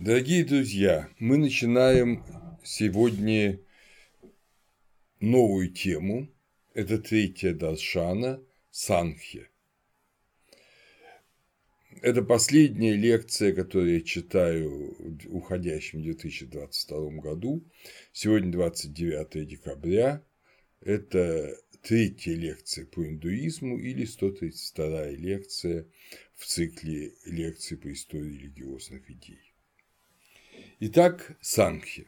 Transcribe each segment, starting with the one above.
Дорогие друзья, мы начинаем сегодня новую тему. Это третья Даршана Санхи. Это последняя лекция, которую я читаю в уходящем 2022 году. Сегодня 29 декабря. Это третья лекция по индуизму или 132 лекция в цикле лекций по истории религиозных идей. Итак, Санхи.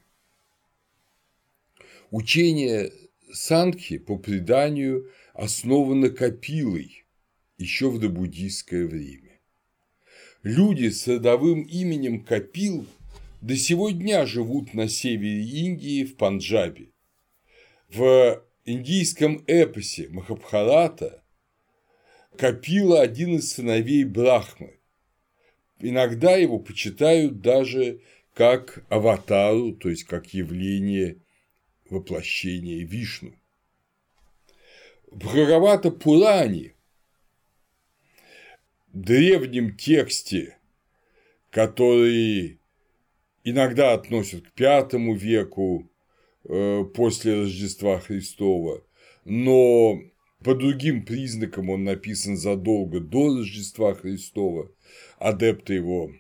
Учение Санхи по преданию основано Капилой еще в добуддийское время. Люди с родовым именем Капил до сего дня живут на севере Индии в Панджабе. В индийском эпосе Махабхарата Капила – один из сыновей Брахмы. Иногда его почитают даже как аватару, то есть как явление воплощения Вишну. В Бхагавата Пуране, древнем тексте, который иногда относят к пятому веку э, после Рождества Христова, но по другим признакам он написан задолго до Рождества Христова, адепты его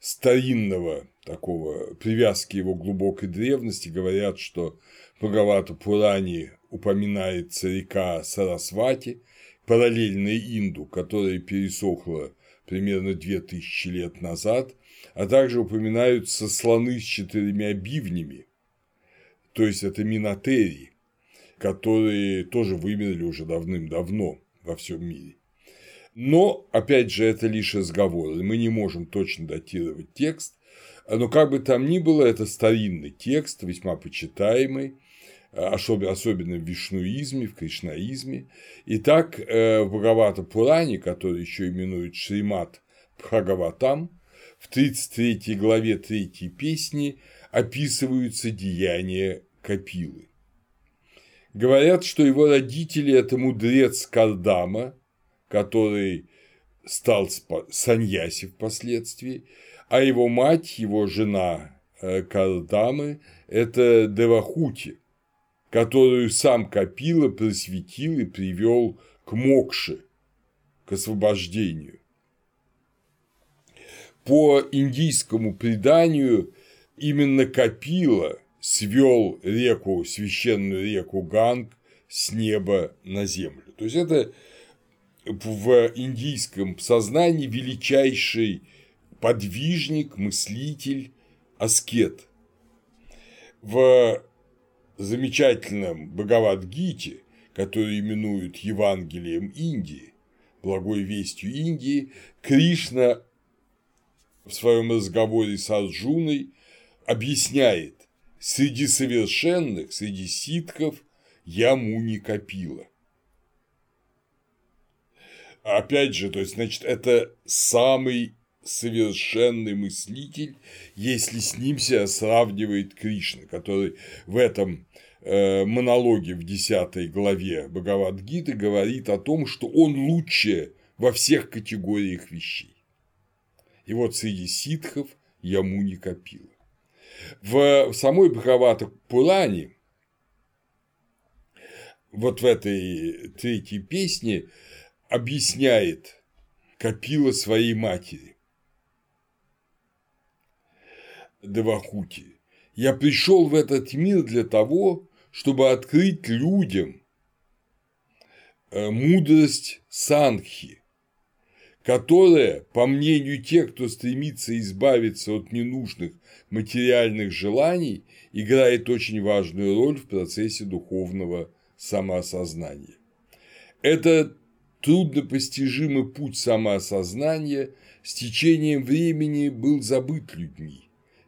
старинного такого привязки его глубокой древности говорят, что в Бхагавата Пуране упоминается река Сарасвати, параллельная Инду, которая пересохла примерно 2000 лет назад, а также упоминаются слоны с четырьмя бивнями, то есть это минотерии, которые тоже вымерли уже давным-давно во всем мире. Но, опять же, это лишь разговоры, мы не можем точно датировать текст, но как бы там ни было, это старинный текст, весьма почитаемый, особенно в вишнуизме, в кришнаизме. И так э, в Бхагавата Пуране, который еще именуют Шримат Бхагаватам, в 33 главе 3 песни описываются деяния Капилы. Говорят, что его родители – это мудрец Кардама, который стал саньяси впоследствии, а его мать, его жена э, Кардамы – это Девахути, которую сам Капила просветил и привел к мокше, к освобождению. По индийскому преданию именно Капила свел реку, священную реку Ганг с неба на землю. То есть это в индийском сознании величайший подвижник, мыслитель, аскет. В замечательном Бхагавадгите, который именуют Евангелием Индии, благой вестью Индии, Кришна в своем разговоре с Арджуной объясняет, среди совершенных, среди ситхов я Муни Капила. Опять же, то есть, значит, это самый совершенный мыслитель, если с ним себя сравнивает Кришна, который в этом э, монологе в 10 главе Бхагавадгиты говорит о том, что он лучше во всех категориях вещей. И вот среди ситхов яму не копила. В самой Бхагавата Пуране, вот в этой третьей песне, объясняет Капила своей матери, Девахути. Я пришел в этот мир для того, чтобы открыть людям э, мудрость Санхи, которая, по мнению тех, кто стремится избавиться от ненужных материальных желаний, играет очень важную роль в процессе духовного самоосознания. Это труднопостижимый путь самоосознания с течением времени был забыт людьми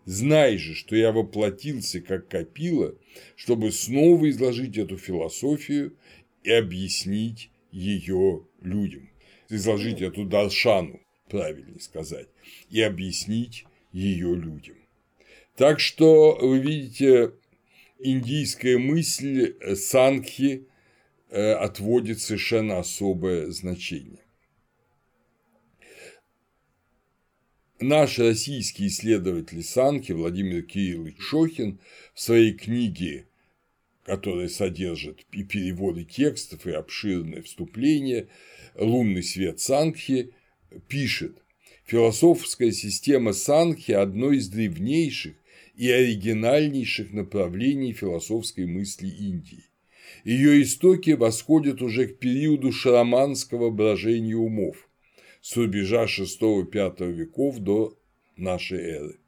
Знай же, что я воплотился как копила, чтобы снова изложить эту философию и объяснить ее людям. Изложить эту даршану, правильнее сказать, и объяснить ее людям. Так что, вы видите, индийская мысль санхи э, отводит совершенно особое значение. Наш российский исследователь Санки Владимир Кириллович Шохин в своей книге, которая содержит и переводы текстов, и обширное вступление «Лунный свет Санхи», пишет «Философская система Санхи – одно из древнейших и оригинальнейших направлений философской мысли Индии. Ее истоки восходят уже к периоду шараманского брожения умов с рубежа VI-V веков до нашей эры.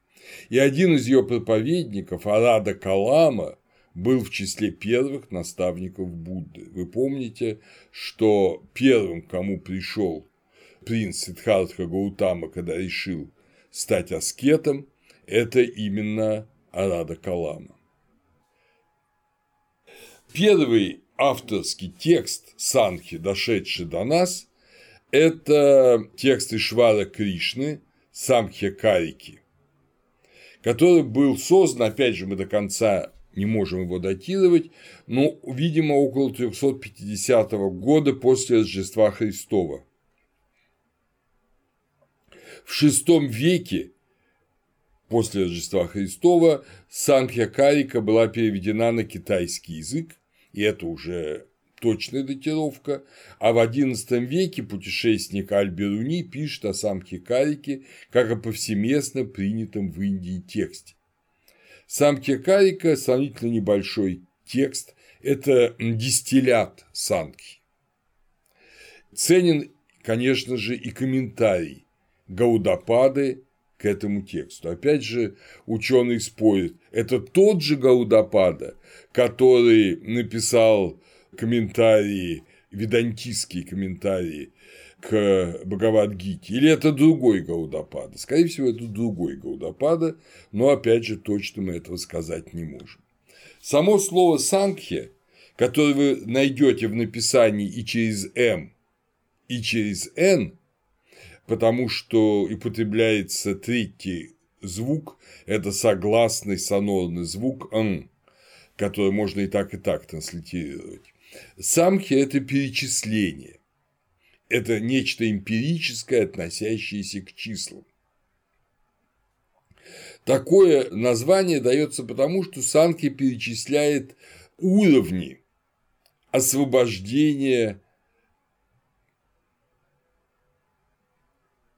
И один из ее проповедников, Арада Калама, был в числе первых наставников Будды. Вы помните, что первым, кому пришел принц Сиддхартха Гаутама, когда решил стать аскетом, это именно Арада Калама. Первый авторский текст Санхи, дошедший до нас, это текст Ишвара Кришны Самхья Карики, который был создан, опять же, мы до конца не можем его датировать, но, видимо, около 350 года после Рождества Христова. В VI веке после Рождества Христова Самхья Карика была переведена на китайский язык, и это уже точная датировка, а в XI веке путешественник Аль-Беруни пишет о самке Карике как о повсеместно принятом в Индии тексте. Самке Карика – сравнительно небольшой текст, это дистиллят санки. Ценен, конечно же, и комментарий Гаудапады к этому тексту. Опять же, ученый спорит, это тот же Гаудапада, который написал комментарии, ведантийские комментарии к Бхагавадгите, или это другой Гаудапада? Скорее всего, это другой Гаудапада, но опять же точно мы этого сказать не можем. Само слово «санкхе», которое вы найдете в написании и через «м», и через «н», потому что употребляется третий звук – это согласный сонорный звук «н», который можно и так, и так транслитерировать. Самхи – это перечисление, это нечто эмпирическое, относящееся к числам. Такое название дается потому, что Санки перечисляет уровни освобождения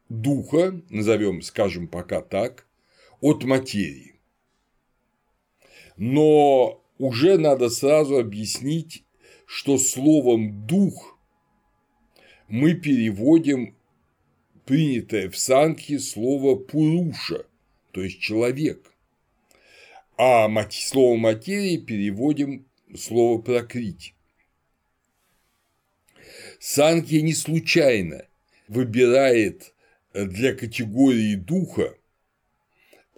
духа, назовем, скажем пока так, от материи. Но уже надо сразу объяснить, что словом «дух» мы переводим принятое в Санхе слово «пуруша», то есть «человек», а слово «материи» переводим слово «прокрить». Санхи не случайно выбирает для категории духа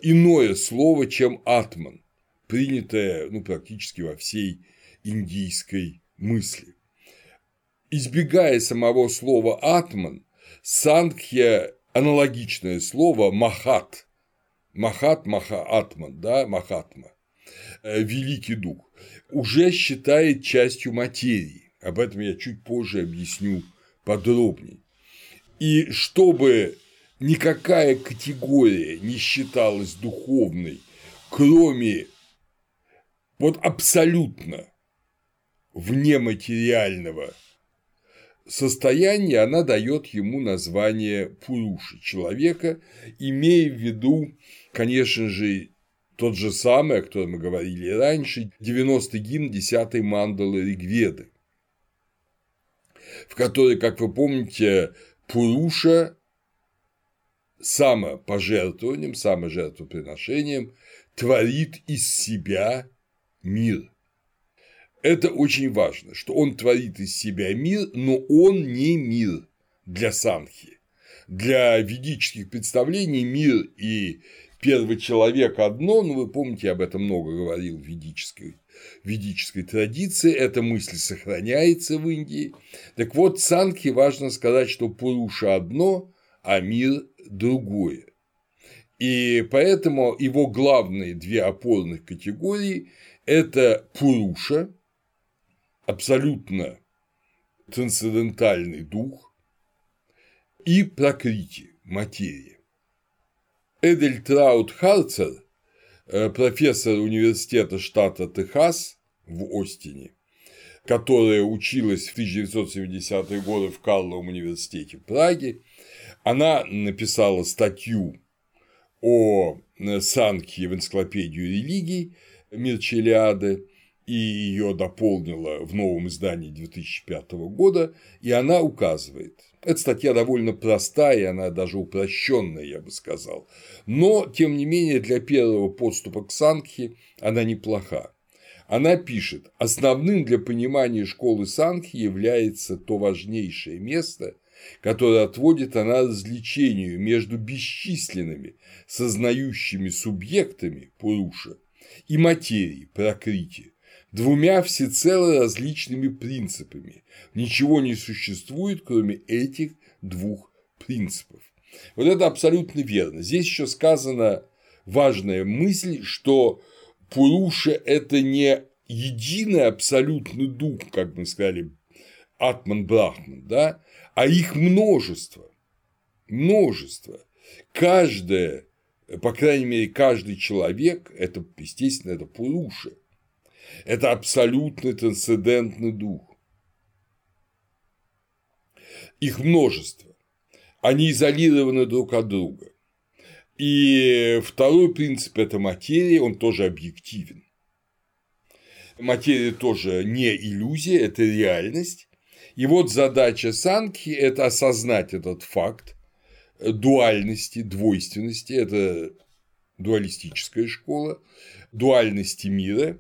иное слово, чем атман, принятое ну, практически во всей индийской мысли. Избегая самого слова атман, Сангхья аналогичное слово махат, махат, маха, атман, да, махатма, э, великий дух, уже считает частью материи. Об этом я чуть позже объясню подробнее. И чтобы никакая категория не считалась духовной, кроме вот абсолютно внематериального состояния, она дает ему название Пуруши, человека, имея в виду, конечно же, тот же самый, о котором мы говорили раньше, 90-й гимн 10-й мандалы Ригведы, в которой, как вы помните, Пуруша самопожертвованием, саможертвоприношением творит из себя мир. Это очень важно, что он творит из себя мир, но он не мир для санхи. Для ведических представлений мир и первый человек одно, но вы помните, я об этом много говорил в ведической, ведической традиции, эта мысль сохраняется в Индии. Так вот, санхи важно сказать, что Пуруша одно, а мир другое. И поэтому его главные две опорных категории – это Пуруша, абсолютно трансцендентальный дух, и Пракрити – материя. Эдельтраут Харцер, э, профессор университета штата Техас в Остине, которая училась в 1970-е годы в Карловом университете в Праге, она написала статью о э, Санке в энциклопедию религий Мирчелиады, и ее дополнила в новом издании 2005 года, и она указывает. Эта статья довольно простая, она даже упрощенная, я бы сказал. Но, тем не менее, для первого подступа к Санхи она неплоха. Она пишет, основным для понимания школы Санхи является то важнейшее место, которое отводит она развлечению между бесчисленными сознающими субъектами Пуруша и материей Прокрити, двумя всецело различными принципами. Ничего не существует, кроме этих двух принципов. Вот это абсолютно верно. Здесь еще сказана важная мысль, что Пуруша – это не единый абсолютный дух, как мы сказали, Атман Брахман, да, а их множество. Множество. Каждое, по крайней мере, каждый человек – это, естественно, это Пуруша – это абсолютный трансцендентный дух. Их множество. Они изолированы друг от друга. И второй принцип – это материя, он тоже объективен. Материя тоже не иллюзия, это реальность. И вот задача Санки – это осознать этот факт дуальности, двойственности, это дуалистическая школа, дуальности мира,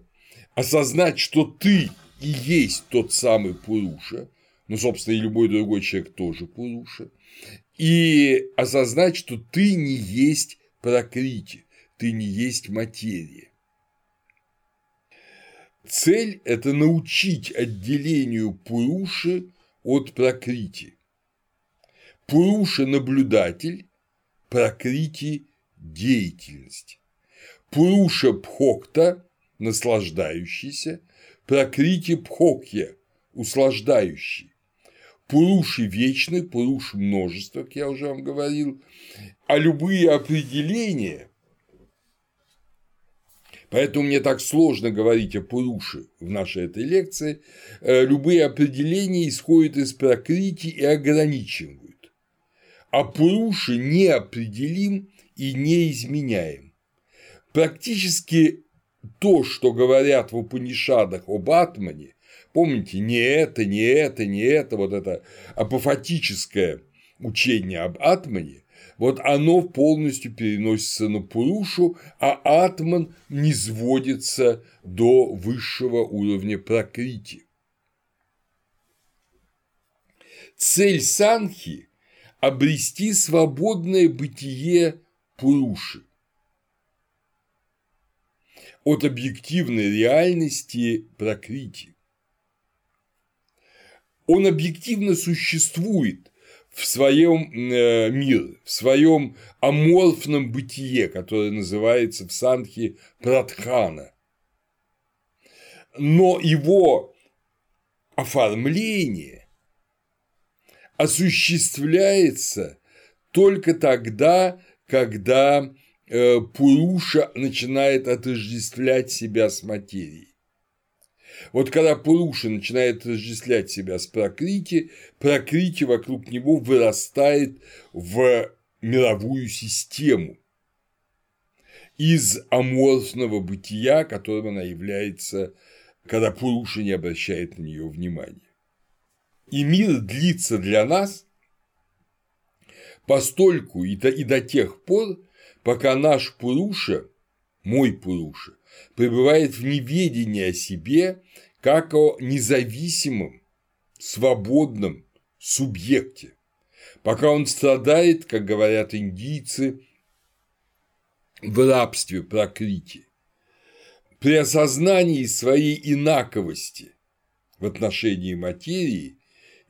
осознать, что ты и есть тот самый Пуруша, ну, собственно, и любой другой человек тоже Пуруша, и осознать, что ты не есть прокрити, ты не есть материя. Цель – это научить отделению Пуруши от прокрити. Пуруша – наблюдатель, прокрити – деятельность. Пуруша Пхокта наслаждающийся, прокрити пхокья, услаждающий. Пуруши вечный, пуруш множество, как я уже вам говорил, а любые определения, поэтому мне так сложно говорить о Пуруше в нашей этой лекции, э, любые определения исходят из прокрити и ограничивают, а Пуруши неопределим и неизменяем. Практически то, что говорят в Упанишадах об Атмане, помните, не это, не это, не это, вот это апофатическое учение об Атмане, вот оно полностью переносится на Пурушу, а Атман не сводится до высшего уровня прокрити. Цель Санхи – обрести свободное бытие Пуруши от объективной реальности прокрити. Он объективно существует в своем э, мире, в своем аморфном бытие, которое называется в Санхе Пратхана. Но его оформление осуществляется только тогда, когда Пуруша начинает отождествлять себя с материей. Вот когда Пуруша начинает отождествлять себя с Прокрити, Прокрити вокруг него вырастает в мировую систему из аморфного бытия, которым она является, когда Пуруша не обращает на нее внимания. И мир длится для нас постольку и до, и до тех пор, пока наш Пуруша, мой Пуруша, пребывает в неведении о себе как о независимом, свободном субъекте, пока он страдает, как говорят индийцы, в рабстве прокрити. При осознании своей инаковости в отношении материи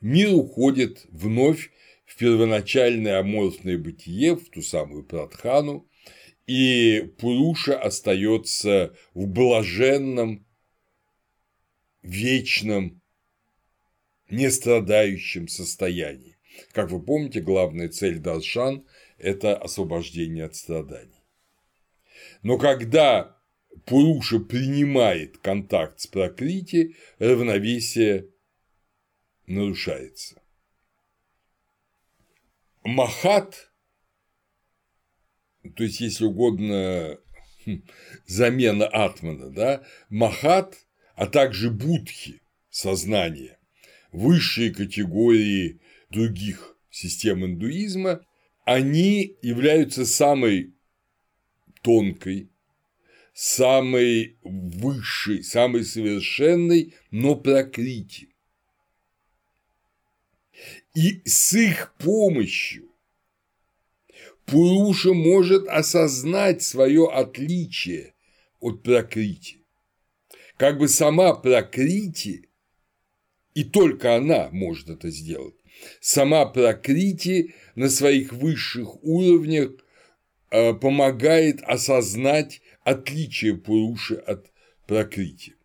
мир уходит вновь в первоначальное аморфное бытие, в ту самую Пратхану, и Пуруша остается в блаженном, вечном, нестрадающем состоянии. Как вы помните, главная цель Даршан – это освобождение от страданий. Но когда Пуруша принимает контакт с Пракрити, равновесие нарушается. Махат, то есть, если угодно, хм, замена Атмана, да, Махат, а также Будхи, сознание, высшие категории других систем индуизма, они являются самой тонкой, самой высшей, самой совершенной, но прокрити. И с их помощью Пуруша может осознать свое отличие от прокрити. Как бы сама прокрити, и только она может это сделать, сама прокрити на своих высших уровнях э, помогает осознать отличие Пуруши от прокрити.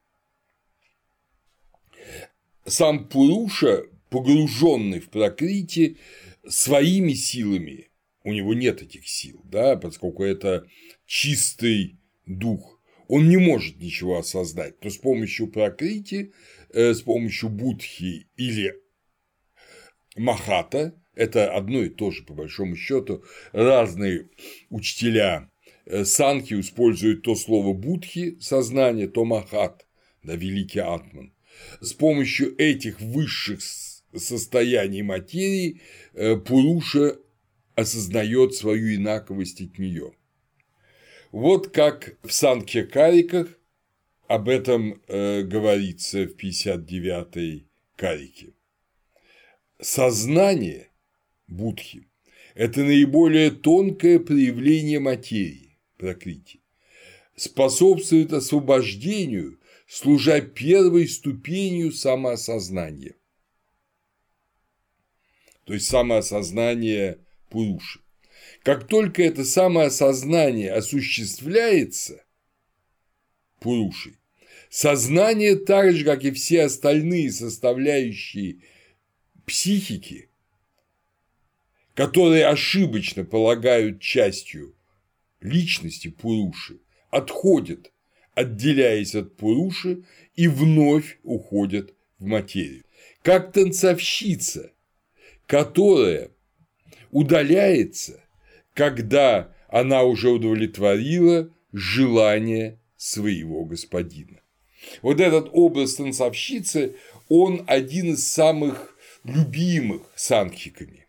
Сам Пуруша, погруженный в прокрити, своими силами, у него нет этих сил, да, поскольку это чистый дух, он не может ничего осознать, то с помощью прокрити, э, с помощью будхи или махата, это одно и то же, по большому счету, разные учителя э, санхи используют то слово будхи – сознание, то махат, да, великий атман. С помощью этих высших состояний материи э, Пуруша осознает свою инаковость от нее. Вот как в Санкхе Кариках об этом э, говорится в 59-й Карике. Сознание Будхи – это наиболее тонкое проявление материи, прокрити, способствует освобождению, служа первой ступенью самоосознания. То есть самоосознание Пуруши. Как только это самоосознание осуществляется Пурушей, сознание так же, как и все остальные составляющие психики, которые ошибочно полагают частью личности Пуруши, отходят, отделяясь от Пуруши и вновь уходят в материю. Как танцовщица, которая удаляется, когда она уже удовлетворила желание своего господина. Вот этот образ танцовщицы, он один из самых любимых санкхиками.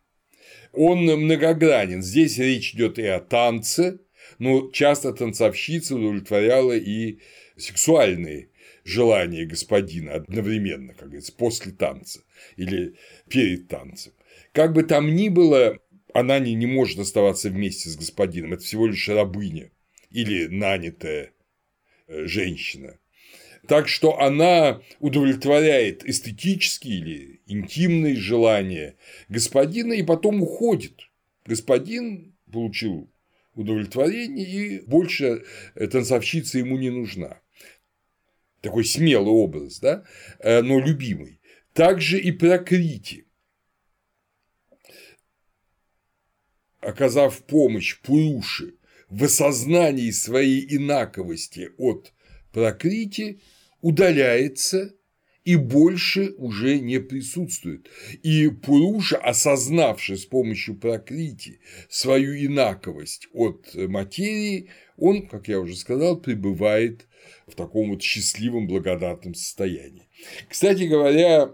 Он многогранен. Здесь речь идет и о танце, но часто танцовщица удовлетворяла и сексуальные желания господина одновременно, как говорится, после танца или перед танцем. Как бы там ни было, она не, не может оставаться вместе с господином, это всего лишь рабыня или нанятая э, женщина. Так что она удовлетворяет эстетические или интимные желания господина и потом уходит. Господин получил удовлетворение и больше танцовщица ему не нужна. Такой смелый образ, да, э, но любимый. Также и Прокрити. Оказав помощь Пуруши в осознании своей инаковости от Прокрити, удаляется и больше уже не присутствует. И Пуруша, осознавший с помощью Прокрити свою инаковость от материи, он, как я уже сказал, пребывает в таком вот счастливом благодатном состоянии. Кстати говоря,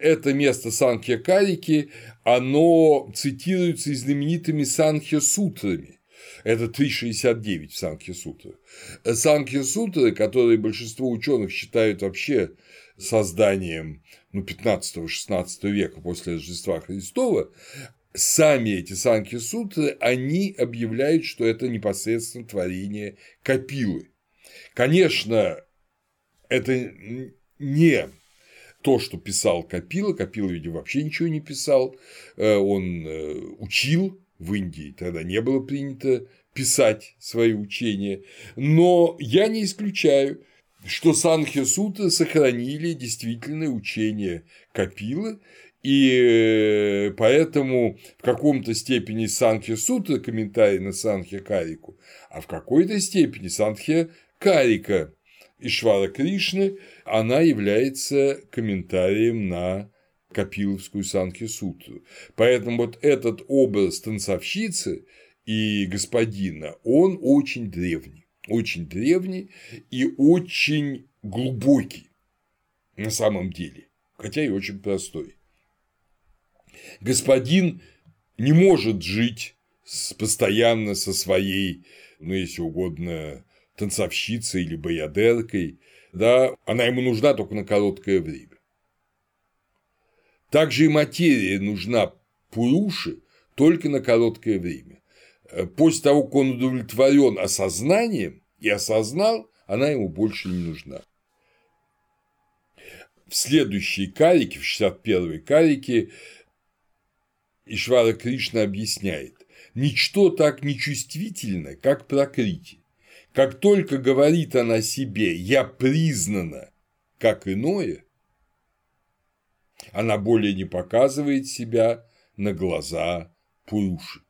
это место Санхья Карики, оно цитируется и знаменитыми Санхья Сутрами. Это 3,69 в Санхья Сутрах. Санхья Сутры, которые большинство ученых считают вообще созданием ну, 15-16 века после Рождества Христова, сами эти Санхи Сутры, они объявляют, что это непосредственно творение Капилы. Конечно, это не то, что писал Капила, Капила, видимо, вообще ничего не писал, э, он э, учил в Индии, тогда не было принято писать свои учения, но я не исключаю, что Санхи Сутры сохранили действительно учение Капилы, И э, поэтому в каком-то степени Санхи Сутра комментарий на Санхи Карику, а в какой-то степени Санхи Карика Ишвара Кришны, она является комментарием на Капиловскую Санхи Сутру. Поэтому вот этот образ танцовщицы и господина, он очень древний, очень древний и очень глубокий на самом деле, хотя и очень простой. Господин не может жить постоянно со своей, ну, если угодно, танцовщицей или боядеркой, да, она ему нужна только на короткое время. Также и материя нужна Пуруши только на короткое время. После того, как он удовлетворен осознанием и осознал, она ему больше не нужна. В следующей карике, в 61-й карике, Ишвара Кришна объясняет, ничто так нечувствительно, как прокрити. Как только говорит она себе «я признана как иное», она более не показывает себя на глаза Пуруши.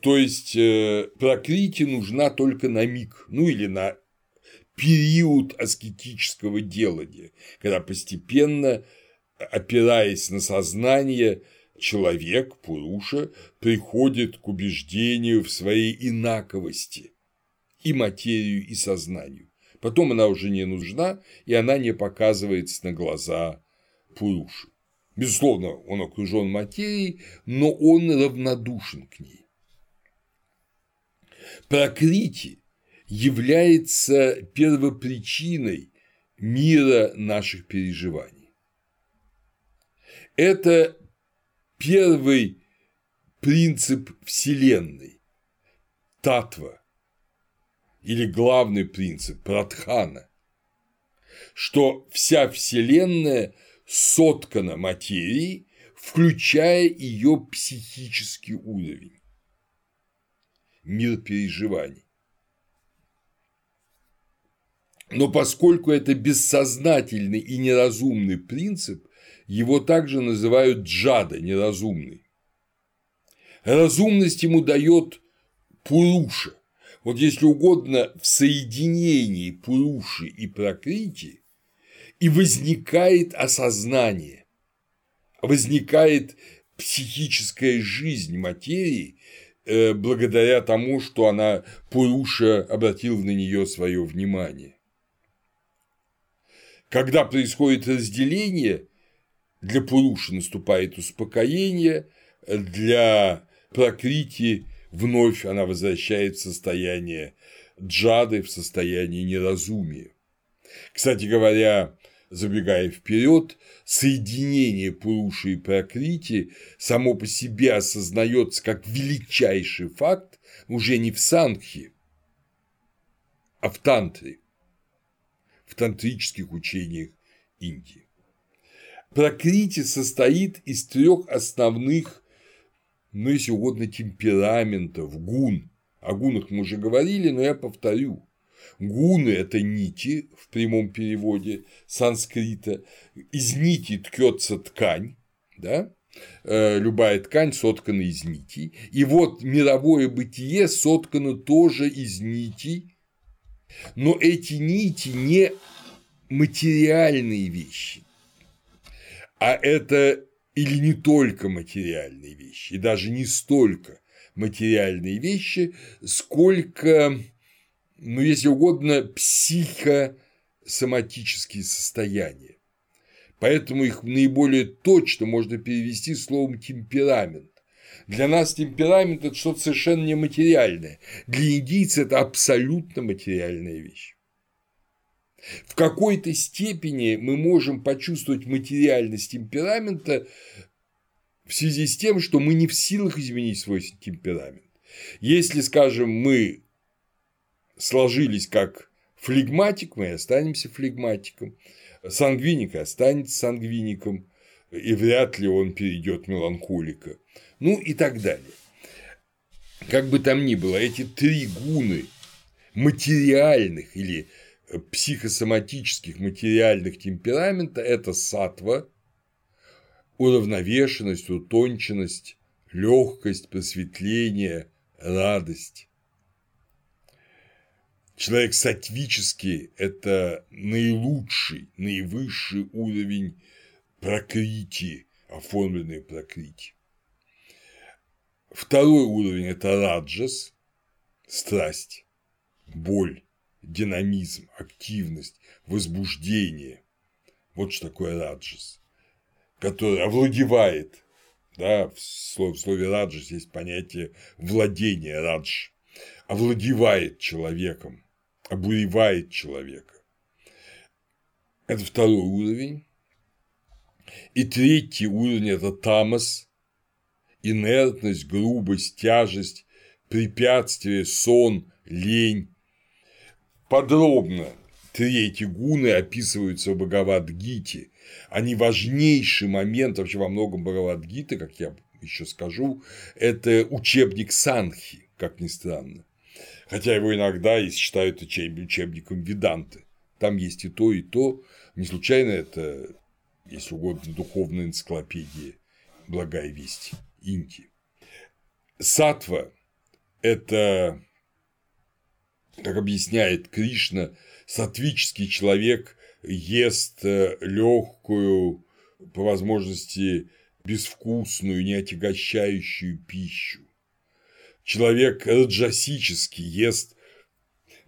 То есть э, прокрите нужна только на миг, ну или на период аскетического делания, когда постепенно, опираясь на сознание, человек, Пуруша, приходит к убеждению в своей инаковости и материю, и сознанию. Потом она уже не нужна, и она не показывается на глаза Пуруши. Безусловно, он окружен материей, но он равнодушен к ней. Прокрити является первопричиной мира наших переживаний. Это первый принцип Вселенной – татва, или главный принцип – пратхана, что вся Вселенная соткана материей, включая ее психический уровень, мир переживаний. Но поскольку это бессознательный и неразумный принцип, его также называют джада, неразумный. Разумность ему дает Пуруша. Вот если угодно, в соединении Пуруши и Пракрити и возникает осознание, возникает психическая жизнь материи, э, благодаря тому, что она Пуруша обратил на нее свое внимание. Когда происходит разделение, для Пуруши наступает успокоение, для Прокрити вновь она возвращает в состояние джады, в состояние неразумия. Кстати говоря, забегая вперед, соединение Пуруши и Прокрити само по себе осознается как величайший факт уже не в Санхе, а в Тантре, в тантрических учениях Индии. Прокрити состоит из трех основных, ну, если угодно, темпераментов, гун. О гунах мы уже говорили, но я повторю. Гуны – это нити в прямом переводе санскрита. Из нити ткется ткань, да? Э, любая ткань соткана из нитей. И вот мировое бытие соткано тоже из нитей, но эти нити не материальные вещи, а это или не только материальные вещи, и даже не столько материальные вещи, сколько, ну, если угодно, психосоматические состояния. Поэтому их наиболее точно можно перевести словом темперамент. Для нас темперамент – это что-то совершенно нематериальное. Для индийца это абсолютно материальная вещь. В какой-то степени мы можем почувствовать материальность темперамента в связи с тем, что мы не в силах изменить свой темперамент. Если, скажем, мы сложились как флегматик, мы останемся флегматиком, сангвиник останется сангвиником, и вряд ли он перейдет меланхолика, ну и так далее. Как бы там ни было, эти три гуны материальных или психосоматических материальных темперамента – это сатва, уравновешенность, утонченность, легкость, просветление, радость. Человек сатвический – это наилучший, наивысший уровень прокрити, оформленный прокрити. Второй уровень – это раджас, страсть, боль, динамизм, активность, возбуждение. Вот что такое раджас, который овладевает. Да, в слове, раджас есть понятие владения радж, овладевает человеком, обуревает человека. Это второй уровень. И третий уровень – это тамас, инертность, грубость, тяжесть, препятствие, сон, лень. Подробно три эти гуны описываются в Бхагавад-гите. Они важнейший момент вообще во многом Бхагавад-гиты, как я еще скажу, это учебник Санхи, как ни странно. Хотя его иногда и считают учебником Веданты. Там есть и то, и то. Не случайно это, если угодно, духовная энциклопедия «Благая весть» Инки. Сатва – это, как объясняет Кришна, сатвический человек ест э, легкую, по возможности безвкусную, не отягощающую пищу. Человек раджасический ест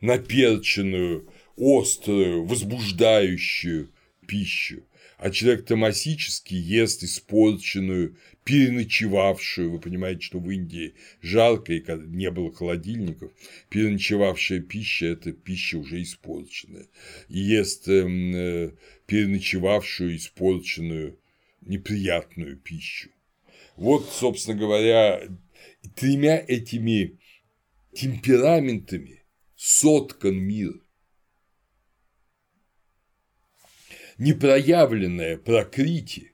наперченную, острую, возбуждающую пищу, а человек томасический ест испорченную, переночевавшую, вы понимаете, что в Индии жарко и не было холодильников, переночевавшая пища – это пища уже испорченная, и ест эм, э, переночевавшую, испорченную, неприятную пищу. Вот, собственно говоря, тремя этими темпераментами соткан мир. Непроявленное прокрытие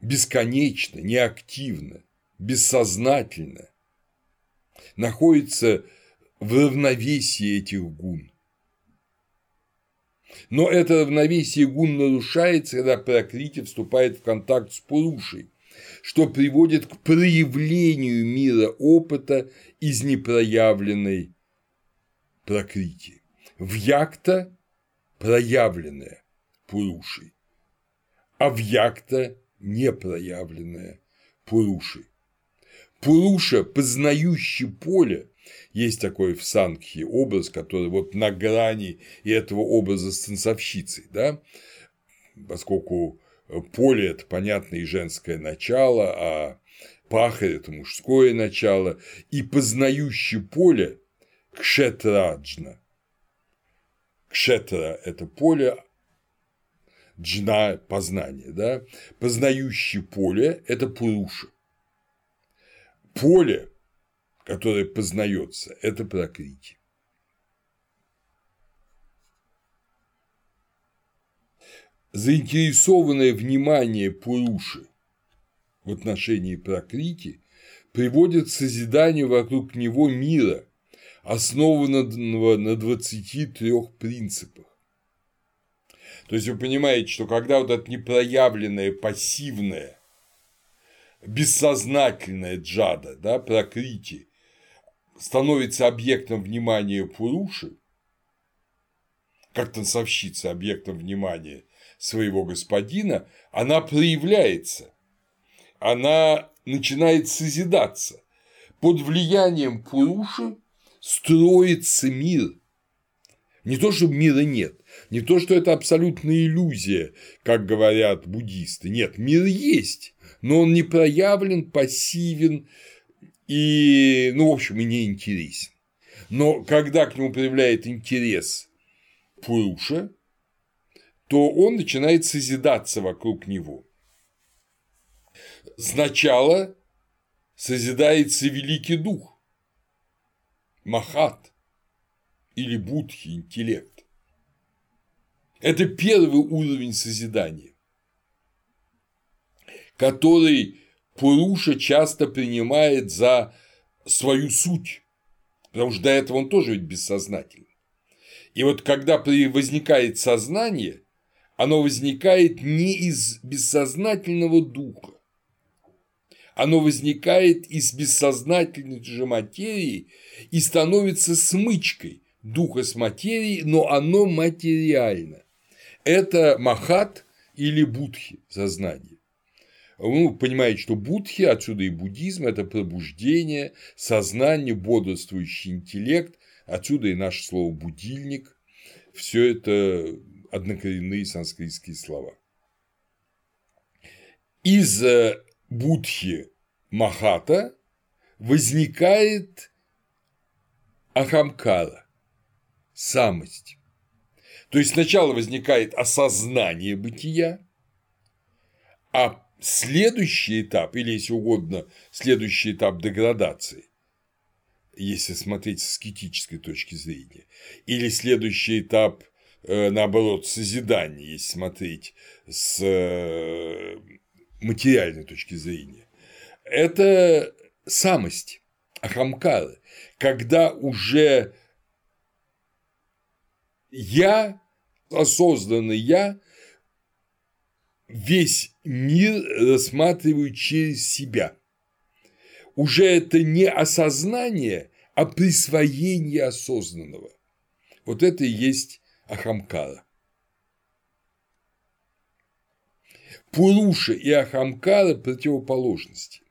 бесконечно, неактивно, бессознательно находится в равновесии этих гун. Но это равновесие гун нарушается, когда прокрытие вступает в контакт с Пурушей, что приводит к проявлению мира опыта из непроявленной прокрити. В якта проявленное Пурушей, а в якта непроявленное Пурушей. Пуруша, познающий поле, есть такой в Сангхе образ, который вот на грани и этого образа с танцовщицей, да, поскольку поле – это, понятно, и женское начало, а пахарь – это мужское начало, и познающий поле – кшетраджна. Кшетра – это поле, джна – познание, да? Познающий поле – это пуруша. Поле, которое познается, это прокрити. заинтересованное внимание Пуруши в отношении Прокрити приводит к созиданию вокруг него мира, основанного на 23 принципах. То есть вы понимаете, что когда вот это непроявленное, пассивное, бессознательное джада, да, прокрити, становится объектом внимания Пуруши, как танцовщица объектом внимания своего господина, она проявляется, она начинает созидаться. Под влиянием Пуруши строится мир. Не то, что мира нет, не то, что это абсолютная иллюзия, как говорят буддисты. Нет, мир есть, но он не проявлен, пассивен и, ну, в общем, и не интересен. Но когда к нему проявляет интерес Пуруша, то он начинает созидаться вокруг него. Сначала созидается Великий Дух, Махат или Будхи, интеллект. Это первый уровень созидания, который Пуруша часто принимает за свою суть, потому что до этого он тоже ведь бессознательный. И вот когда возникает сознание, оно возникает не из бессознательного духа, оно возникает из бессознательной же материи и становится смычкой духа с материей, но оно материально. Это махат или будхи сознание. Ну, понимаете, что будхи, отсюда и буддизм – это пробуждение, сознание, бодрствующий интеллект, отсюда и наше слово «будильник». Все это однокоренные санскритские слова. Из будхи Махата возникает Ахамкара, самость. То есть сначала возникает осознание бытия, а следующий этап, или если угодно, следующий этап деградации, если смотреть с аскетической точки зрения, или следующий этап, э, наоборот, созидания, если смотреть с э, материальной точки зрения, это самость, ахамкара, когда уже я, осознанный я, весь мир рассматриваю через себя. Уже это не осознание, а присвоение осознанного. Вот это и есть Ахамкара. Пуруша и Ахамкара – противоположности.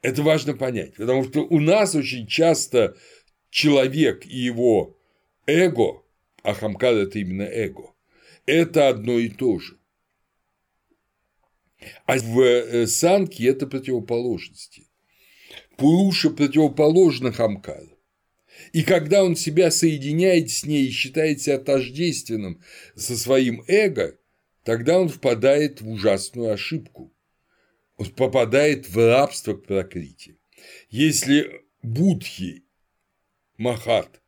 Это важно понять, потому что у нас очень часто человек и его эго, Ахамкара – это именно эго, это одно и то же. А в э, санке это противоположности. Пуруша противоположна Хамкару. И когда он себя соединяет с ней и считает себя тождественным со своим эго, тогда он впадает в ужасную ошибку. Он попадает в рабство к прокрите. Если Будхи, Махат,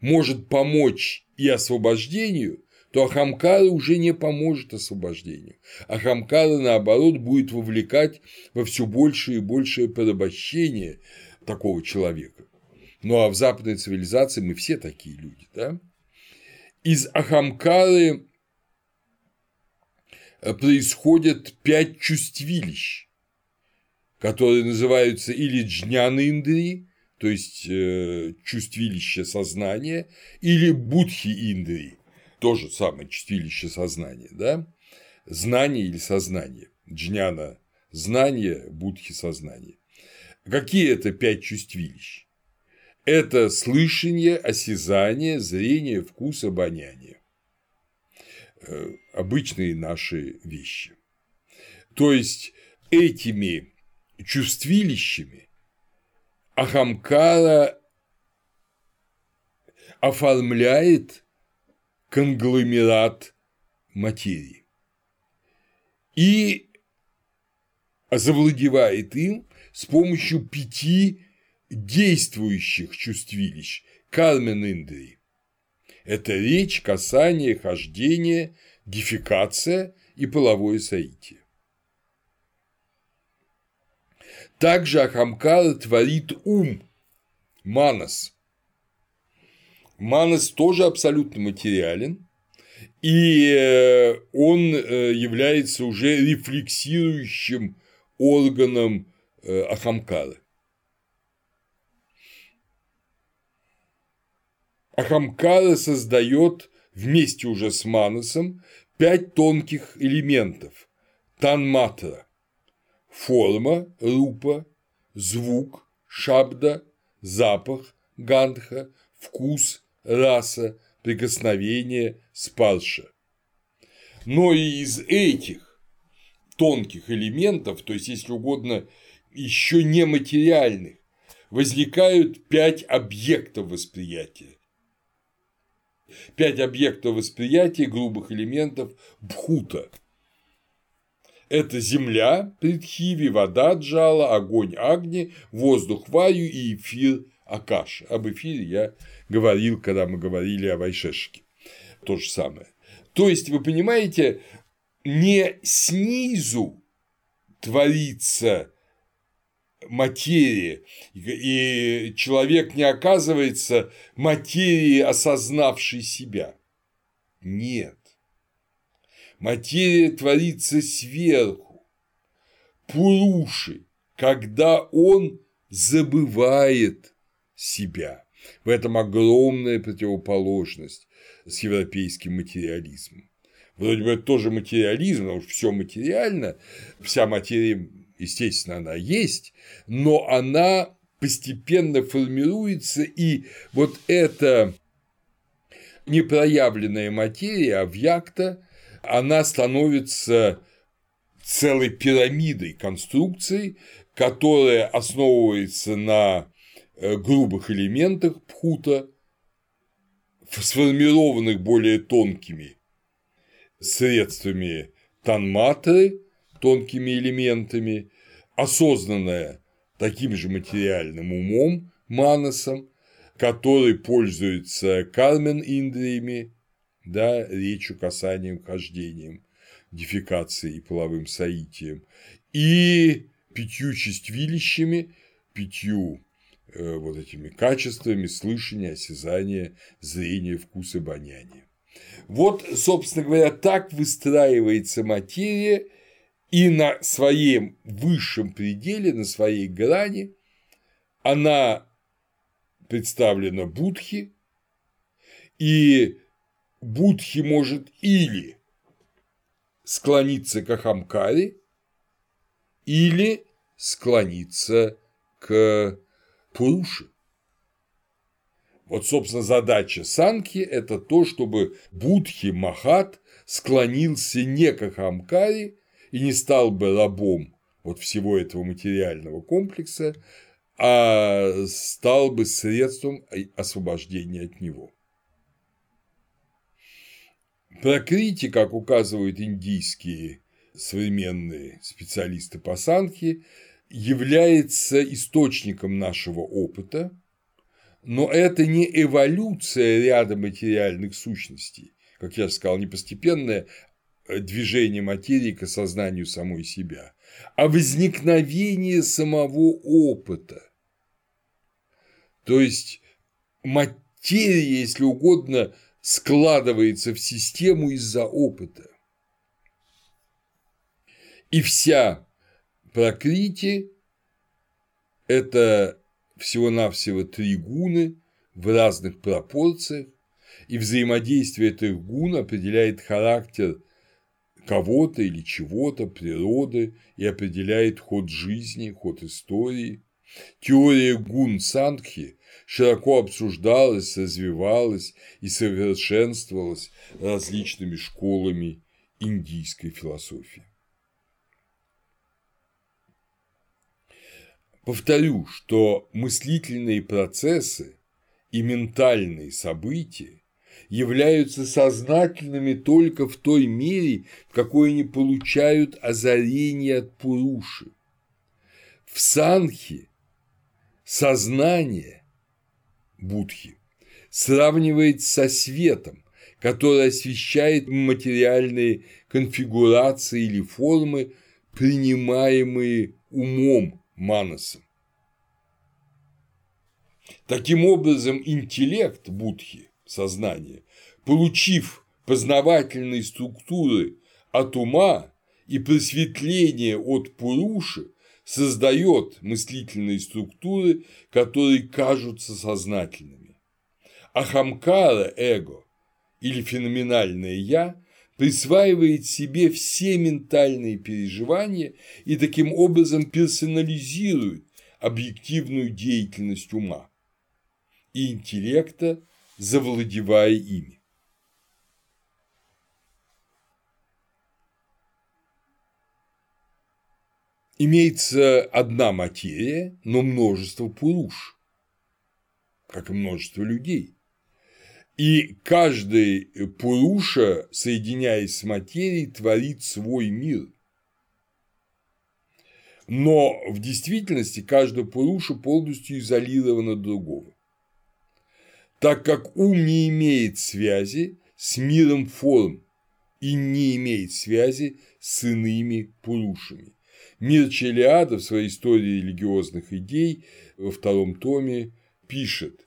может помочь и освобождению, то Ахамкара уже не поможет освобождению. Ахамкара, наоборот, будет вовлекать во все большее и большее порабощение такого человека. Ну а в западной цивилизации мы все такие люди, да? Из Ахамкары происходят пять чувствилищ, которые называются или джняны индри, то есть э, чувствилище сознания, или будхи индри, то же самое чистилище сознания, да? Знание или сознание. Джняна – знание, будхи – сознание. Какие это пять чувствилищ? Это слышание, осязание, зрение, вкус, обоняние. Э, обычные наши вещи. То есть этими чувствилищами Ахамкара оформляет конгломерат материи и завладевает им с помощью пяти действующих чувствилищ кармен индрии. Это речь, касание, хождение, дефекация и половое соитие. Также Ахамкара творит ум, манас, Манас тоже абсолютно материален, и э, он э, является уже рефлексирующим органом э, Ахамкары. Ахамкара создает вместе уже с Манасом пять тонких элементов – танматра – форма, рупа, звук, шабда, запах, гандха, вкус, раса, прикосновение, спарша. Но и из этих тонких элементов, то есть, если угодно, еще нематериальных, возникают пять объектов восприятия. Пять объектов восприятия грубых элементов бхута. Это земля, предхиви, вода, джала, огонь, агни, воздух, ваю и эфир, акаш. Об эфире я говорил, когда мы говорили о Вайшешке. То же самое. То есть, вы понимаете, не снизу творится материя, и человек не оказывается материей, осознавшей себя. Нет. Материя творится сверху. Пуруши, когда он забывает себя. В этом огромная противоположность с европейским материализмом. Вроде бы это тоже материализм, потому что все материально, вся материя, естественно, она есть, но она постепенно формируется, и вот эта непроявленная материя, объекта, она становится целой пирамидой конструкций, которая основывается на э, грубых элементах пхута, сформированных более тонкими средствами танматры, тонкими элементами, осознанная таким же материальным умом, манасом, который пользуется кармен индриями, да, речью, касанием, хождением, дефекацией и половым соитием, и пятью чувствилищами, пятью э, вот этими качествами слышания, осязания, зрения, вкуса, обоняния. Вот, собственно говоря, так выстраивается материя, и на своем высшем пределе, на своей грани она представлена Будхи, и Будхи может или склониться к Ахамкаре, или склониться к Пуруши. Вот, собственно, задача Санки – это то, чтобы Будхи Махат склонился не к Ахамкаре и не стал бы рабом вот всего этого материального комплекса, а стал бы средством освобождения от него. Прокрити, как указывают индийские современные специалисты по санхи, является источником нашего опыта, но это не эволюция ряда материальных сущностей, как я сказал, не постепенное движение материи к осознанию самой себя, а возникновение самого опыта. То есть материя, если угодно, складывается в систему из-за опыта. И вся прокрити – это всего-навсего три гуны в разных пропорциях, и взаимодействие этих гун определяет характер кого-то или чего-то, природы и определяет ход жизни, ход истории. Теория гун Сангхи широко обсуждалась, развивалась и совершенствовалась различными школами индийской философии. Повторю, что мыслительные процессы и ментальные события являются сознательными только в той мере, в какой они получают озарение от Пуруши. В Санхе сознание Будхи сравнивается со светом, который освещает материальные конфигурации или формы, принимаемые умом манасом. Таким образом, интеллект Будхи сознание, получив познавательные структуры от ума и просветление от Пуруши, создает мыслительные структуры, которые кажутся сознательными. Ахамкара эго или феноменальное «я» присваивает себе все ментальные переживания и таким образом персонализирует объективную деятельность ума и интеллекта завладевая ими. Имеется одна материя, но множество пуруш, как и множество людей. И каждый пуруша, соединяясь с материей, творит свой мир. Но в действительности каждая пуруша полностью изолирована от другого так как ум не имеет связи с миром форм и не имеет связи с иными пурушами. Мир Челиада в своей истории религиозных идей во втором томе пишет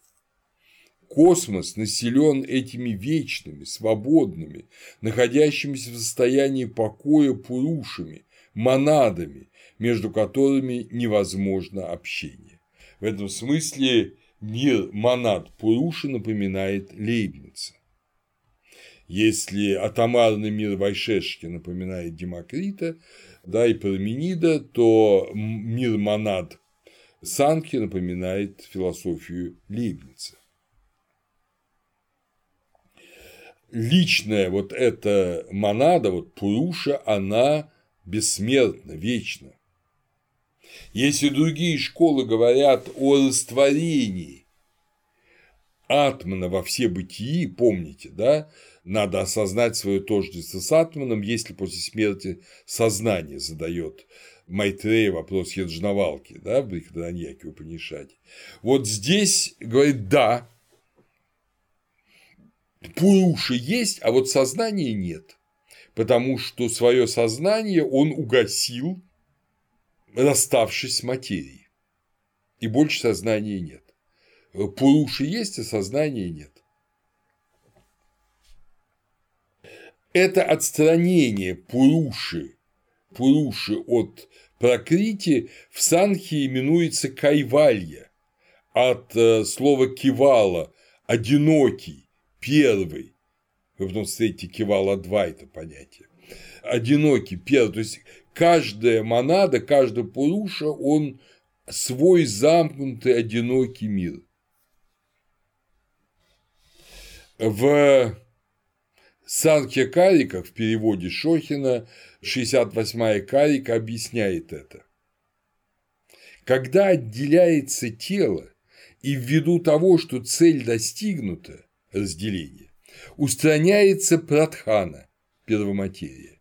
Космос населен этими вечными, свободными, находящимися в состоянии покоя пурушами, монадами, между которыми невозможно общение. В этом смысле мир монад Пуруши напоминает Лейбница. Если атомарный мир Вайшешки напоминает Демокрита, да, и Парменида, то мир монад Санки напоминает философию Лейбница. Личная вот эта монада, вот Пуруша, она бессмертна, вечна. Если другие школы говорят о растворении атмана во все бытии, помните, да, надо осознать свое тождество с атманом, если после смерти сознание задает Майтрея вопрос Яджнавалки, да, в Брихаданьяке Упанишаде. Вот здесь говорит, да, Пуруши есть, а вот сознания нет, потому что свое сознание он угасил, расставшись с материей, и больше сознания нет. Пуруши есть, а сознания нет. Это отстранение Пуруши, Пуруши от Пракрити в Санхе именуется кайвалья, от э, слова кивала – одинокий, первый. Вы потом встретите кивала два это понятие. Одинокий, первый. То есть каждая монада, каждая пуруша, он свой замкнутый одинокий мир. В Санхе Карика в переводе Шохина 68-я Карика объясняет это. Когда отделяется тело, и ввиду того, что цель достигнута, разделение, устраняется пратхана, первоматерия,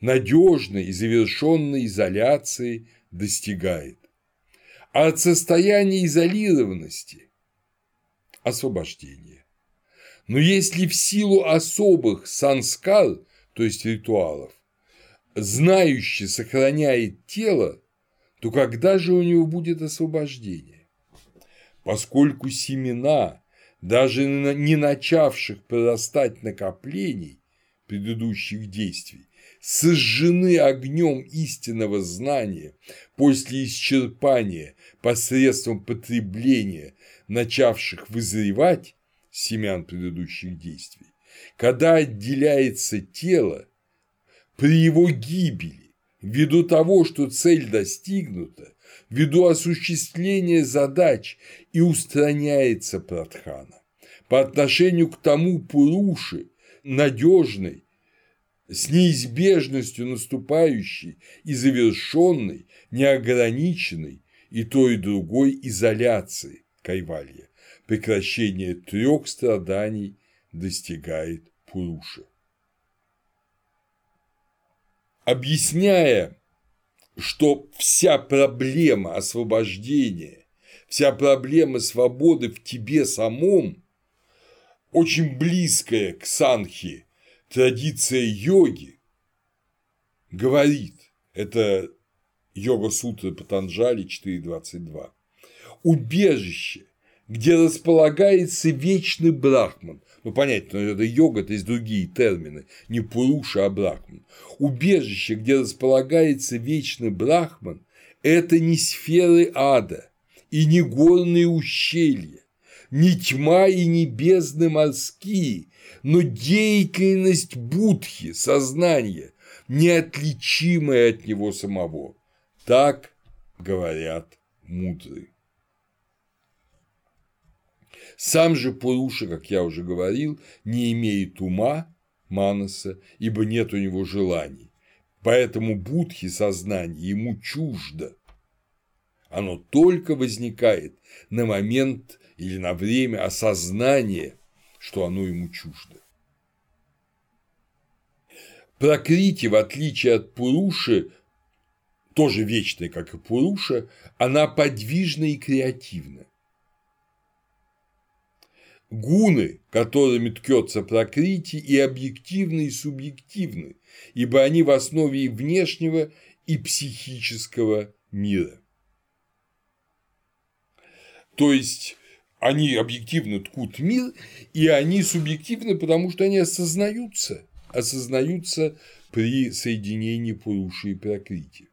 надежной и завершенной изоляции достигает. А от состояния изолированности – освобождение. Но если в силу особых санскар, то есть ритуалов, знающий сохраняет тело, то когда же у него будет освобождение? Поскольку семена, даже не начавших прорастать накоплений предыдущих действий, сожжены огнем истинного знания после исчерпания посредством потребления начавших вызревать семян предыдущих действий, когда отделяется тело, при его гибели, ввиду того, что цель достигнута, ввиду осуществления задач и устраняется Пратхана по отношению к тому Пуруши, надежной, с неизбежностью наступающей и завершенной, неограниченной и той и другой изоляции Кайвалья, прекращение трех страданий достигает Пуруша объясняя, что вся проблема освобождения, вся проблема свободы в тебе самом очень близкая к санхи традиция йоги говорит, это йога сутра Патанджали 4.22, убежище, где располагается вечный брахман, ну, понятно, это йога, это есть другие термины, не Пуруша, а Брахман. Убежище, где располагается вечный Брахман, это не сферы ада и не горные ущелья, не тьма и не бездны морские, но деятельность Будхи, сознания, неотличимая от него самого. Так говорят мудрые. Сам же Пуруша, как я уже говорил, не имеет ума Манаса, ибо нет у него желаний. Поэтому будхи сознание ему чуждо. Оно только возникает на момент или на время осознания, что оно ему чуждо. Прокрити, в отличие от Пуруши, тоже вечная, как и Пуруша, она подвижна и креативна. Гуны, которыми ткется прокрити, и объективны, и субъективны, ибо они в основе и внешнего, и психического мира. То есть они объективно ткут мир, и они субъективны, потому что они осознаются, осознаются при соединении Пуруши и Пракрити.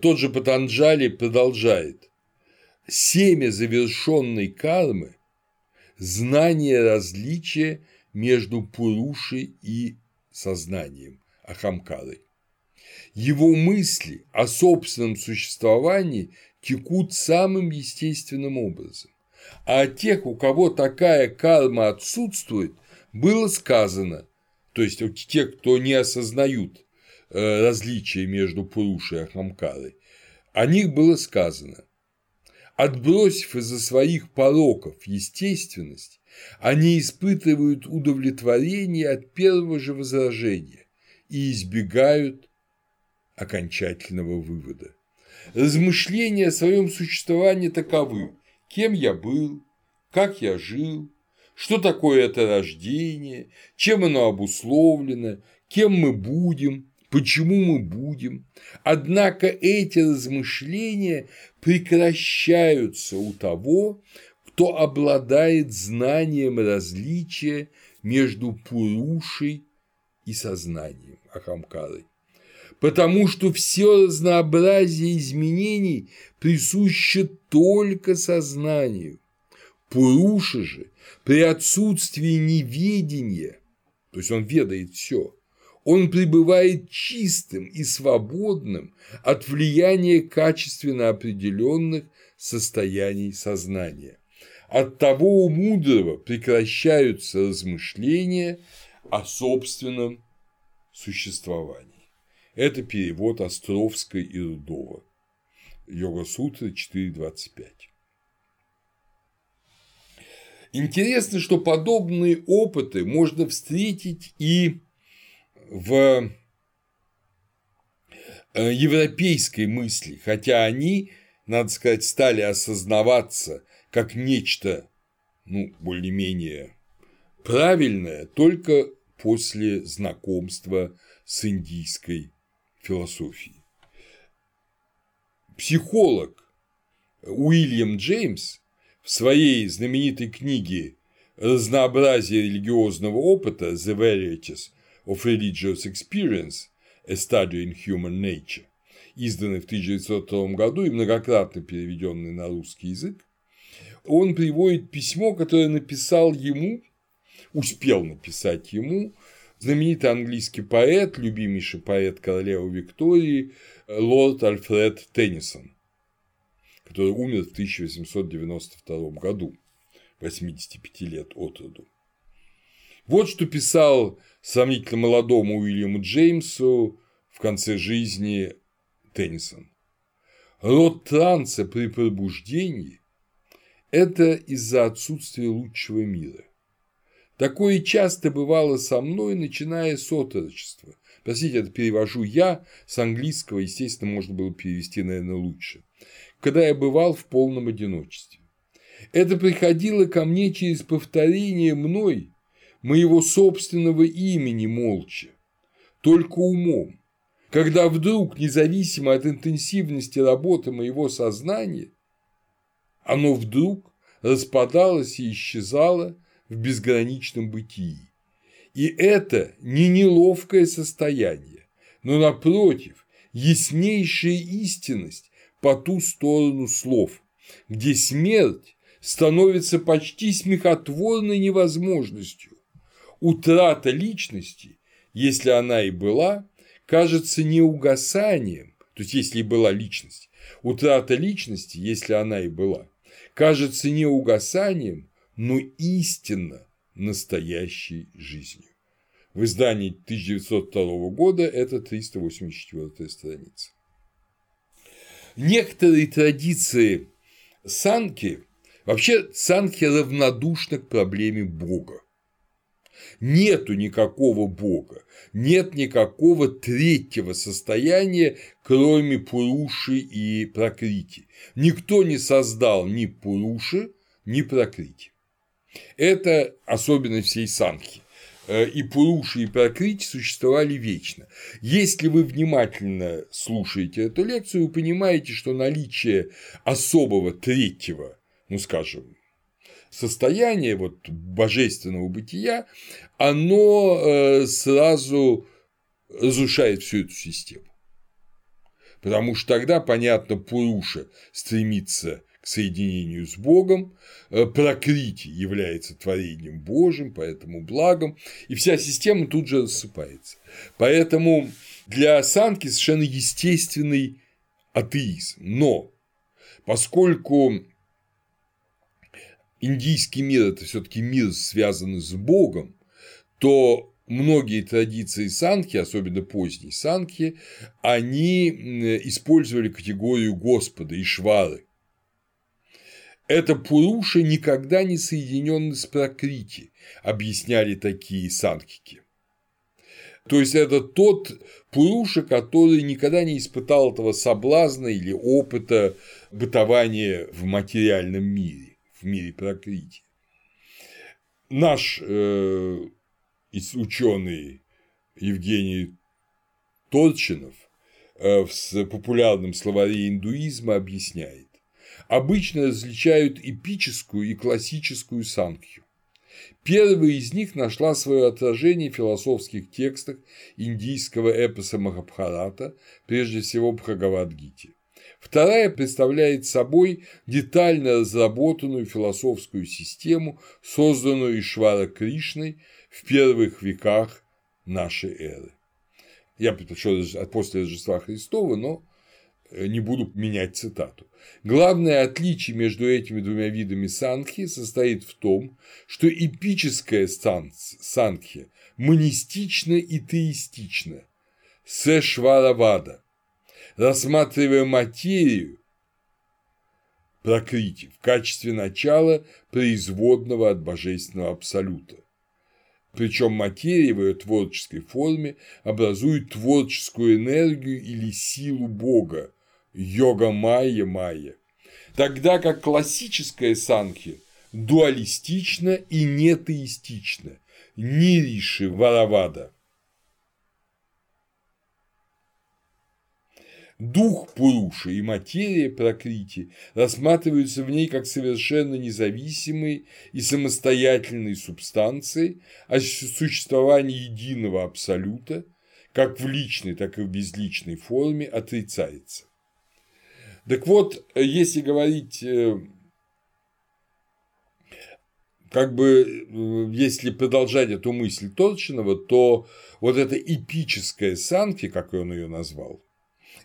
Тот же Патанджали продолжает. Семя завершенной кармы – знание различия между Пурушей и сознанием, Ахамкарой. Его мысли о собственном существовании текут самым естественным образом. А о тех, у кого такая карма отсутствует, было сказано, то есть те, кто не осознают э, различия между Пурушей и Ахамкарой, о них было сказано, отбросив из-за своих пороков естественность, они испытывают удовлетворение от первого же возражения и избегают окончательного вывода. Размышления о своем существовании таковы – кем я был, как я жил, что такое это рождение, чем оно обусловлено, кем мы будем, почему мы будем. Однако эти размышления прекращаются у того, кто обладает знанием различия между Пурушей и сознанием Ахамкарой. Потому что все разнообразие изменений присуще только сознанию. Пуруша же при отсутствии неведения, то есть он ведает все, он пребывает чистым и свободным от влияния качественно определенных состояний сознания. От того у мудрого прекращаются размышления о собственном существовании. Это перевод Островской и Рудова. Йога-сутра 4.25. Интересно, что подобные опыты можно встретить и в э, европейской мысли, хотя они, надо сказать, стали осознаваться как нечто, ну, более-менее правильное только после знакомства с индийской философией. Психолог Уильям Джеймс в своей знаменитой книге «Разнообразие религиозного опыта» The Varieties of Religious Experience – A Study in Human Nature, изданной в 1902 году и многократно переведенной на русский язык, он приводит письмо, которое написал ему, успел написать ему, знаменитый английский поэт, любимейший поэт королевы Виктории, лорд Альфред Теннисон, который умер в 1892 году, 85 лет от роду. Вот что писал сравнительно молодому Уильяму Джеймсу в конце жизни Теннисон. Род транса при пробуждении это из-за отсутствия лучшего мира. Такое часто бывало со мной, начиная с отрочества. Простите, это перевожу я, с английского, естественно, можно было перевести, наверное, лучше. Когда я бывал в полном одиночестве. Это приходило ко мне через повторение мной моего собственного имени молча, только умом, когда вдруг, независимо от интенсивности работы моего сознания, оно вдруг распадалось и исчезало в безграничном бытии. И это не неловкое состояние, но, напротив, яснейшая истинность по ту сторону слов, где смерть становится почти смехотворной невозможностью. Утрата личности, если она и была, кажется не угасанием, то есть если и была личность, утрата личности, если она и была, кажется не угасанием, но истинно настоящей жизнью. В издании 1902 года это 384 страница. Некоторые традиции санки, вообще санки равнодушны к проблеме Бога. Нету никакого Бога, нет никакого третьего состояния, кроме Пуруши и Прокрити. Никто не создал ни Пуруши, ни Прокрити. Это особенность всей санхи. э, и Пуруши, и Пракрити существовали вечно. Если вы внимательно слушаете эту лекцию, вы понимаете, что наличие особого третьего, ну скажем, состояния вот божественного бытия, оно э, сразу разрушает всю эту систему. Потому что тогда, понятно, Пуруша стремится соединению с Богом, э, Прокрити является творением Божьим, поэтому благом, и вся система тут же рассыпается. Поэтому для Санки совершенно естественный атеизм. Но поскольку индийский мир – это все таки мир, связанный с Богом, то многие традиции санки, особенно поздние санки, они использовали категорию Господа, Ишвары. Это Пуруша никогда не соединенный с Пракрити, объясняли такие санкики. То есть это тот Пуруша, который никогда не испытал этого соблазна или опыта бытования в материальном мире, в мире Пракрити. Наш э, ученый Евгений Торчинов э, в популярном словаре индуизма объясняет. Обычно различают эпическую и классическую санкхью. Первая из них нашла свое отражение в философских текстах индийского эпоса Махабхарата, прежде всего Бхагавадгите. Вторая представляет собой детально разработанную философскую систему, созданную Ишвара Кришной в первых веках нашей эры. Я предпочел после Рождества Христова, но не буду менять цитату. Главное отличие между этими двумя видами санхи состоит в том, что эпическая санхи монистична и теистична, сэшваравада, рассматривая материю прокрити в качестве начала производного от божественного абсолюта. Причем материя в ее творческой форме образует творческую энергию или силу Бога, йога майя майя, тогда как классическая санхи дуалистична и нетеистична, нириши варавада. Дух Пуруши и материя Пракрити рассматриваются в ней как совершенно независимые и самостоятельные субстанции, а существование единого абсолюта как в личной, так и в безличной форме отрицается. Так вот, если говорить э, как бы, э, если продолжать эту мысль Торчинова, то вот эта эпическая санки, как он ее назвал,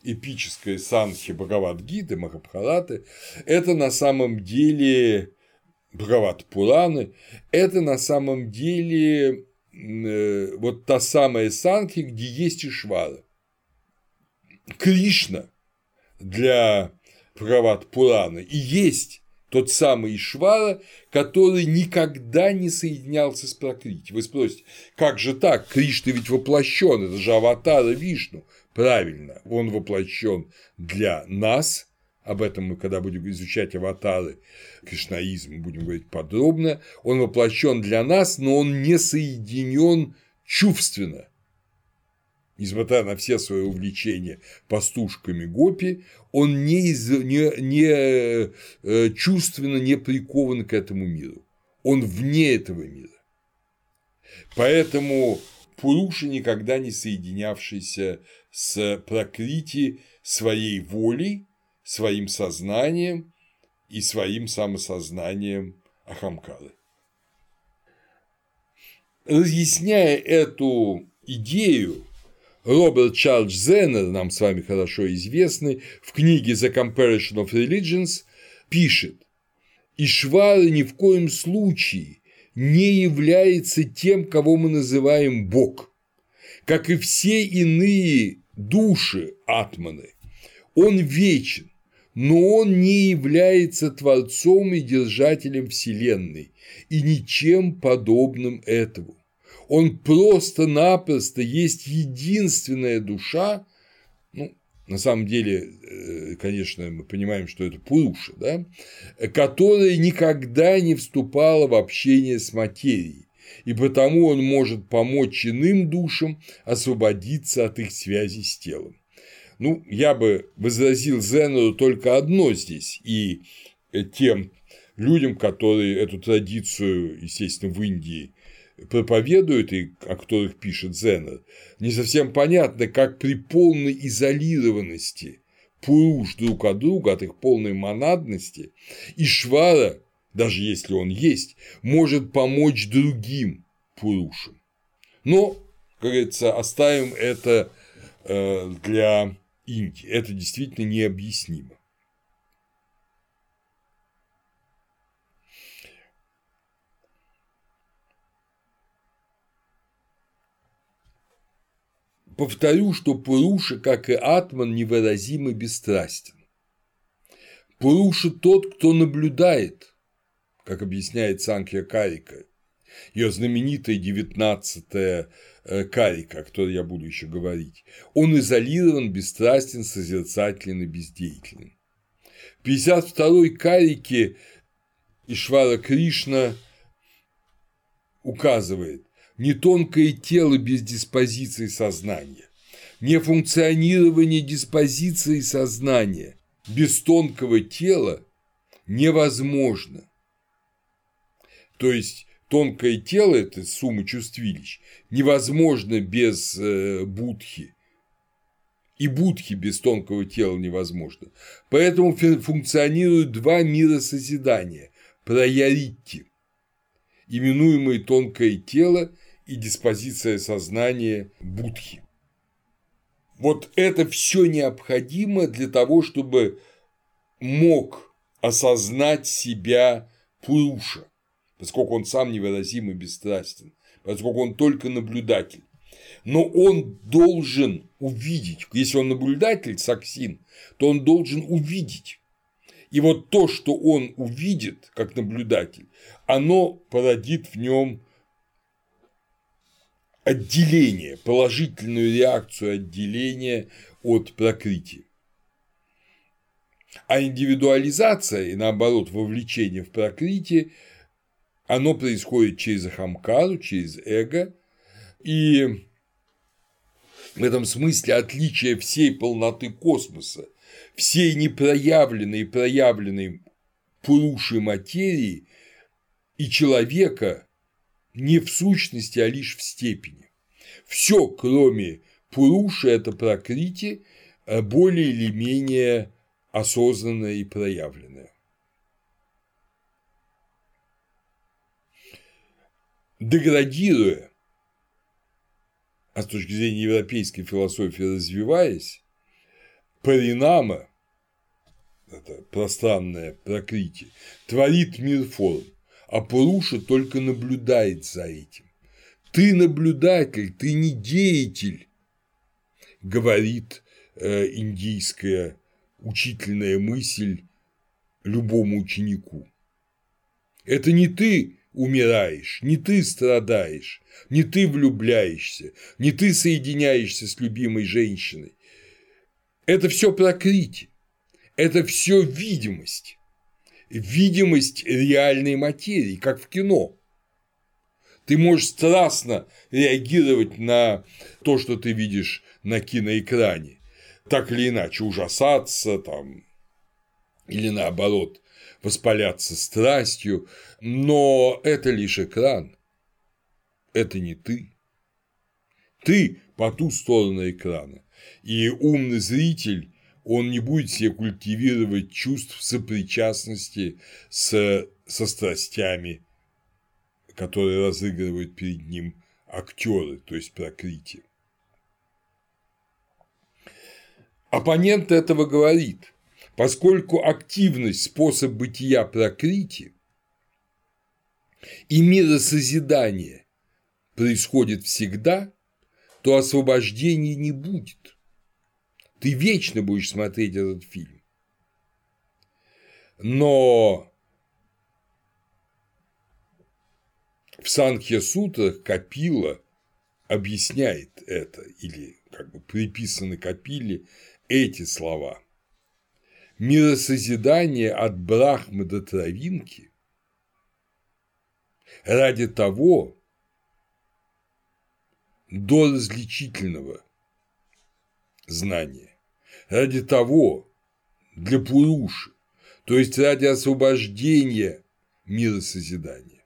эпической санхи Бхагавадгиты, Махабхараты, это на самом деле Бхагават Пураны, это на самом деле э, вот та самая санхи, где есть Ишвара. Кришна для Бхагават Пураны и есть тот самый Ишвара, который никогда не соединялся с Пракрити. Вы спросите, как же так? Кришна ведь воплощен, это же аватара Вишну. Правильно, он воплощен для нас, об этом мы, когда будем изучать аватары кришнаизм, будем говорить подробно, он воплощен для нас, но он не соединен чувственно. Несмотря на все свои увлечения пастушками гопи, он не, из, не, не э, чувственно не прикован к этому миру. Он вне этого мира. Поэтому Пуруша, никогда не соединявшийся с Пракрити своей волей, своим сознанием и своим самосознанием Ахамкары. Разъясняя эту идею, Роберт Чарльз Зеннер, нам с вами хорошо известный, в книге The Comparison of Religions пишет, Ишвара ни в коем случае не является тем, кого мы называем Бог. Как и все иные души атманы, он вечен, но он не является творцом и держателем Вселенной и ничем подобным этому. Он просто-напросто есть единственная душа, ну, на самом деле, э, конечно, мы понимаем, что это Пуруша, да, которая никогда не вступала в общение с материей и потому он может помочь иным душам освободиться от их связи с телом. Ну, я бы возразил Зенеру только одно здесь, и тем людям, которые эту традицию, естественно, в Индии проповедуют и о которых пишет Зенер, не совсем понятно, как при полной изолированности Пуруш друг от друга, от их полной монадности, и Швара, даже если он есть, может помочь другим Пурушам. Но, как говорится, оставим это э, для Индии. Это действительно необъяснимо. Повторю, что Пуруша, как и Атман, невыразимо бесстрастен. Пуруша тот, кто наблюдает, как объясняет Санкья Карика, ее знаменитая девятнадцатая э, карика, о которой я буду еще говорить. Он изолирован, бесстрастен, созерцателен и бездеятелен. В 52-й карике Ишвара Кришна указывает, не тонкое тело без диспозиции сознания, не функционирование диспозиции сознания без тонкого тела невозможно. То есть тонкое тело – это сумма чувствилищ, невозможно без э, будхи. И будхи без тонкого тела невозможно. Поэтому функционируют два мира созидания – прояритти, именуемые тонкое тело и диспозиция сознания будхи. Вот это все необходимо для того, чтобы мог осознать себя Пуруша, поскольку он сам невыразимо бесстрастен, поскольку он только наблюдатель. Но он должен увидеть, если он наблюдатель, саксин, то он должен увидеть. И вот то, что он увидит как наблюдатель, оно породит в нем отделение, положительную реакцию отделения от прокрытия. А индивидуализация и наоборот вовлечение в прокрытие, оно происходит через ахамкару, через эго, и в этом смысле отличие всей полноты космоса, всей непроявленной и проявленной пурушей материи и человека не в сущности, а лишь в степени. Все, кроме Пуруши, это прокрытие э, более или менее осознанное и проявленное. Деградируя, а с точки зрения европейской философии развиваясь, Паринама, это пространное прокрытие, творит мир форм, а Пуруша только наблюдает за этим. Ты наблюдатель, ты не деятель, говорит э, индийская учительная мысль любому ученику. Это не ты умираешь, не ты страдаешь, не ты влюбляешься, не ты соединяешься с любимой женщиной. Это все прокрытие, это все видимость видимость реальной материи, как в кино. Ты можешь страстно реагировать на то, что ты видишь на киноэкране, так или иначе ужасаться там, или наоборот воспаляться страстью, но это лишь экран, это не ты. Ты по ту сторону экрана, и умный зритель он не будет себе культивировать чувств сопричастности с, со страстями, которые разыгрывают перед ним актеры, то есть прокрытие. Оппонент этого говорит, поскольку активность – способ бытия прокрытия и миросозидание происходит всегда, то освобождения не будет – ты вечно будешь смотреть этот фильм. Но в Санхья Сутрах Капила объясняет это, или как бы приписаны Капиле эти слова. Миросозидание от Брахмы до травинки ради того, до различительного знания. Ради того, для Пуруши, то есть ради освобождения мира созидания.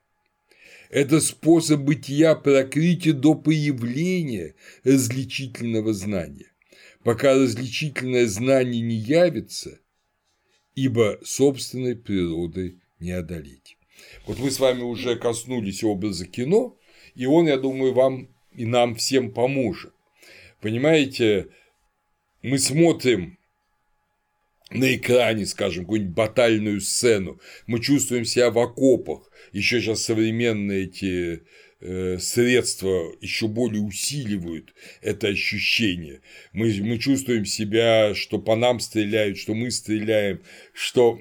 Это способ бытия прокрытия до появления различительного знания. Пока различительное знание не явится, ибо собственной природы не одолеть. Вот мы с вами уже коснулись образа кино, и он, я думаю, вам и нам всем поможет. Понимаете, мы смотрим на экране, скажем, какую-нибудь батальную сцену, мы чувствуем себя в окопах, еще сейчас современные эти э, средства еще более усиливают это ощущение. Мы, мы чувствуем себя, что по нам стреляют, что мы стреляем, что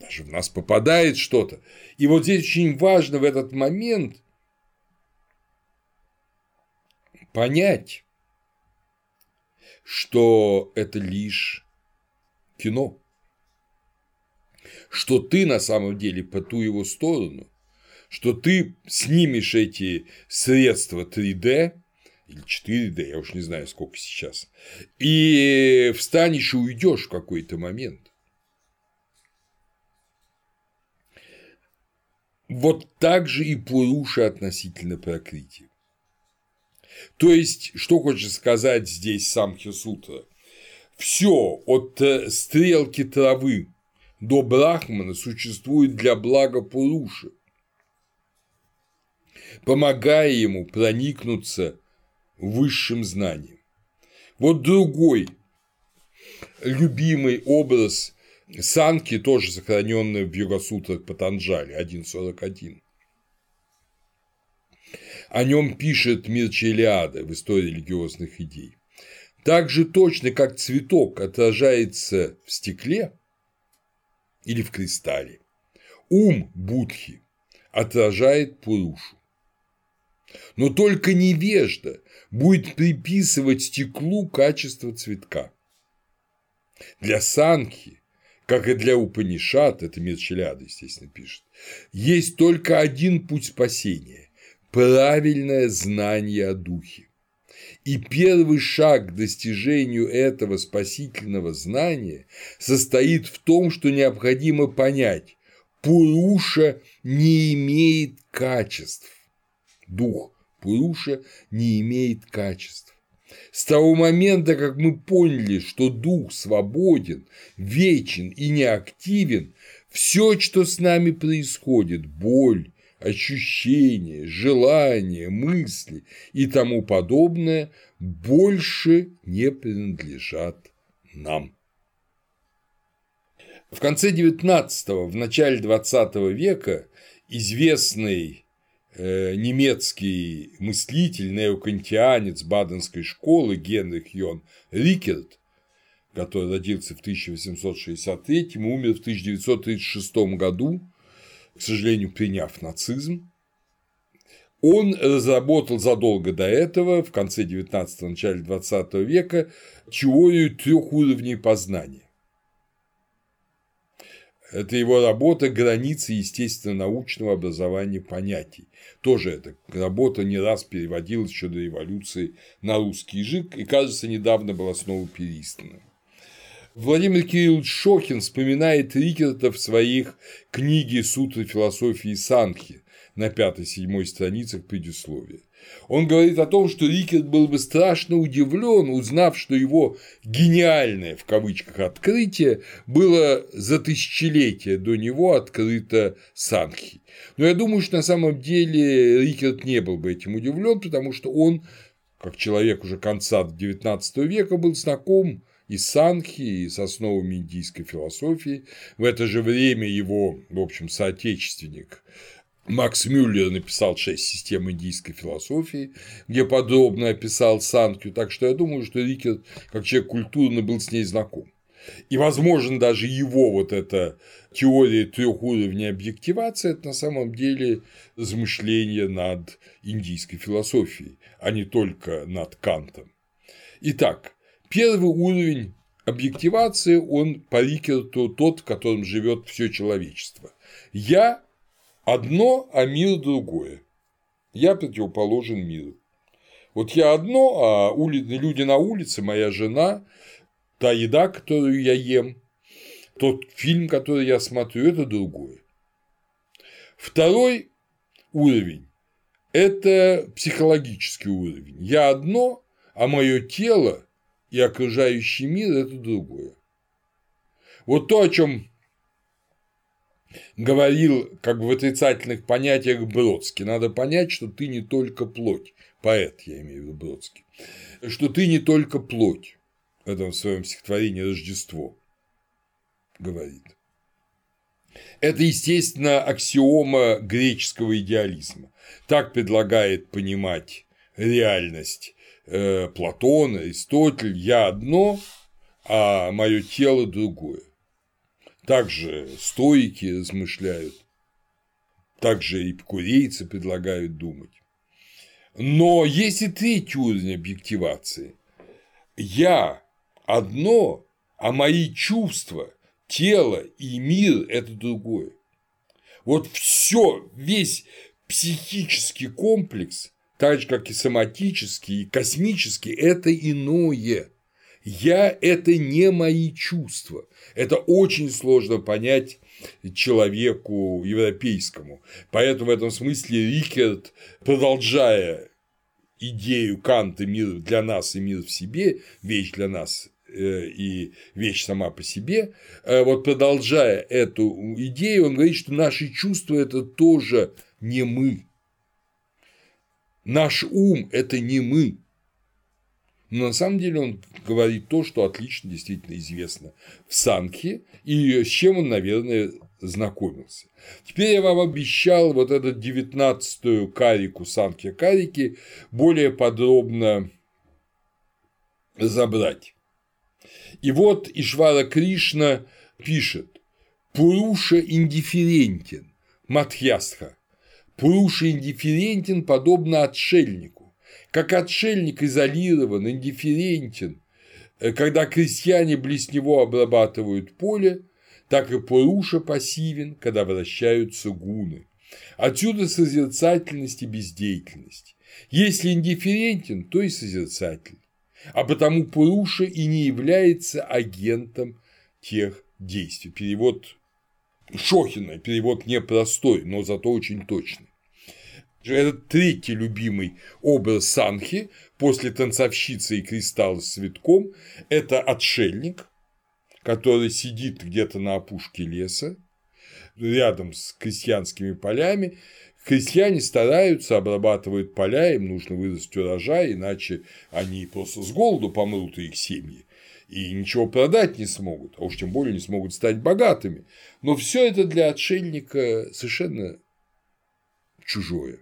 даже в нас попадает что-то. И вот здесь очень важно в этот момент понять, что это лишь кино, что ты на самом деле по ту его сторону, что ты снимешь эти средства 3D или 4D, я уж не знаю, сколько сейчас, и встанешь и уйдешь в какой-то момент. Вот так же и Пуруша относительно прокрытия. То есть, что хочет сказать здесь сам Хисутра? Все от э, стрелки травы до Брахмана существует для блага Пуруши, помогая ему проникнуться высшим знанием. Вот другой любимый образ Санки, тоже сохраненный в Йогасутрах Патанджали 1.41. О нем пишет Мирча Илиада в истории религиозных идей. Так же точно, как цветок отражается в стекле или в кристалле, ум Будхи отражает Пурушу. Но только невежда будет приписывать стеклу качество цветка. Для Санхи, как и для Упанишат, это Мирчеляда, естественно, пишет, есть только один путь спасения – правильное знание о духе. И первый шаг к достижению этого спасительного знания состоит в том, что необходимо понять, Пуруша не имеет качеств. Дух Пуруша не имеет качеств. С того момента, как мы поняли, что дух свободен, вечен и неактивен, все, что с нами происходит, боль, ощущения, желания, мысли и тому подобное больше не принадлежат нам. В конце XIX, в начале XX века известный э, немецкий мыслитель, неокантианец баденской школы Генрих Йон Рикерт, который родился в 1863 умер в 1936 году, к сожалению, приняв нацизм, он разработал задолго до этого, в конце 19-го, начале 20 века, теорию трех уровней познания. Это его работа «Границы естественно-научного образования понятий». Тоже эта работа не раз переводилась еще до революции на русский язык и, кажется, недавно была снова переиздана. Владимир Кириллович Шохин вспоминает Рикерта в своих книге «Сутры философии Санхи» на пятой-седьмой страницах предисловия. Он говорит о том, что Рикерт был бы страшно удивлен, узнав, что его «гениальное» в кавычках открытие было за тысячелетия до него открыто Санхи. Но я думаю, что на самом деле Рикерт не был бы этим удивлен, потому что он, как человек уже конца XIX века, был знаком и Санхи, и с основами индийской философии. В это же время его, в общем, соотечественник Макс Мюллер написал шесть систем индийской философии, где подробно описал Санхью, так что я думаю, что Рикер, как человек культурный, был с ней знаком. И, возможно, даже его вот эта теория трех уровней объективации – это на самом деле размышление над индийской философией, а не только над Кантом. Итак, Первый уровень объективации, он по Рикерту тот, в котором живет все человечество. Я одно, а мир другое. Я противоположен миру. Вот я одно, а люди на улице, моя жена, та еда, которую я ем, тот фильм, который я смотрю, это другое. Второй уровень – это психологический уровень. Я одно, а мое тело и окружающий мир – это другое. Вот то, о чем говорил как бы в отрицательных понятиях Бродский. Надо понять, что ты не только плоть, поэт, я имею в виду Бродский, что ты не только плоть в этом своем стихотворении «Рождество» говорит. Это, естественно, аксиома греческого идеализма. Так предлагает понимать реальность э, Платон, Аристотель. Я одно, а мое тело другое. Также стоики размышляют, также эпикурейцы предлагают думать. Но есть и третий уровень объективации. Я одно, а мои чувства, тело и мир – это другое. Вот все, весь психический комплекс, так же, как и соматический, и космический – это иное. Я – это не мои чувства. Это очень сложно понять человеку европейскому. Поэтому в этом смысле Рикерт, продолжая идею Канта «мир для нас и мир в себе», вещь для нас э, и вещь сама по себе, э, вот продолжая эту идею, он говорит, что наши чувства – это тоже не мы. Наш ум – это не мы. Но на самом деле он говорит то, что отлично действительно известно в Санхе, и с чем он, наверное, знакомился. Теперь я вам обещал вот эту девятнадцатую карику Санхи Карики более подробно разобрать. И вот Ишвара Кришна пишет «Пуруша индифферентен, Матхьястха, Пуруша индифферентен подобно отшельнику, как отшельник изолирован, индифферентен, э, когда крестьяне близ него обрабатывают поле, так и Пуруша пассивен, когда вращаются гуны. Отсюда созерцательность и бездеятельность. Если индифферентен, то и созерцатель. А потому Пуруша и не является агентом тех действий. Перевод Шохина, перевод непростой, но зато очень точный. Это третий любимый образ Санхи после танцовщицы и кристалла с цветком – это отшельник, который сидит где-то на опушке леса, рядом с крестьянскими полями. Крестьяне стараются, обрабатывают поля, им нужно вырастить урожай, иначе они просто с голоду помрут и их семьи и ничего продать не смогут, а уж тем более не смогут стать богатыми. Но все это для отшельника совершенно чужое.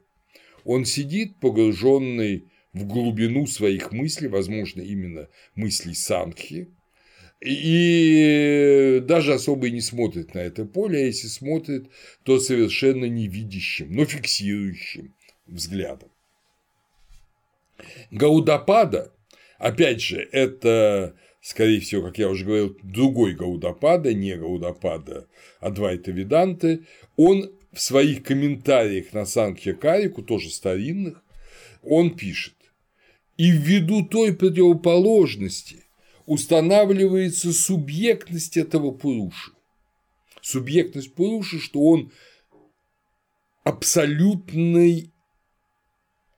Он сидит, погруженный в глубину своих мыслей, возможно, именно мыслей Санхи, и даже особо и не смотрит на это поле, а если смотрит, то совершенно невидящим, но фиксирующим взглядом. Гаудапада, опять же, это, скорее всего, как я уже говорил, другой Гаудапада, не Гаудапада Адвайта Веданты, он в своих комментариях на Санкхе-Карику, тоже старинных, он пишет, и ввиду той противоположности устанавливается субъектность этого Пуруши. Субъектность Пуруши, что он абсолютный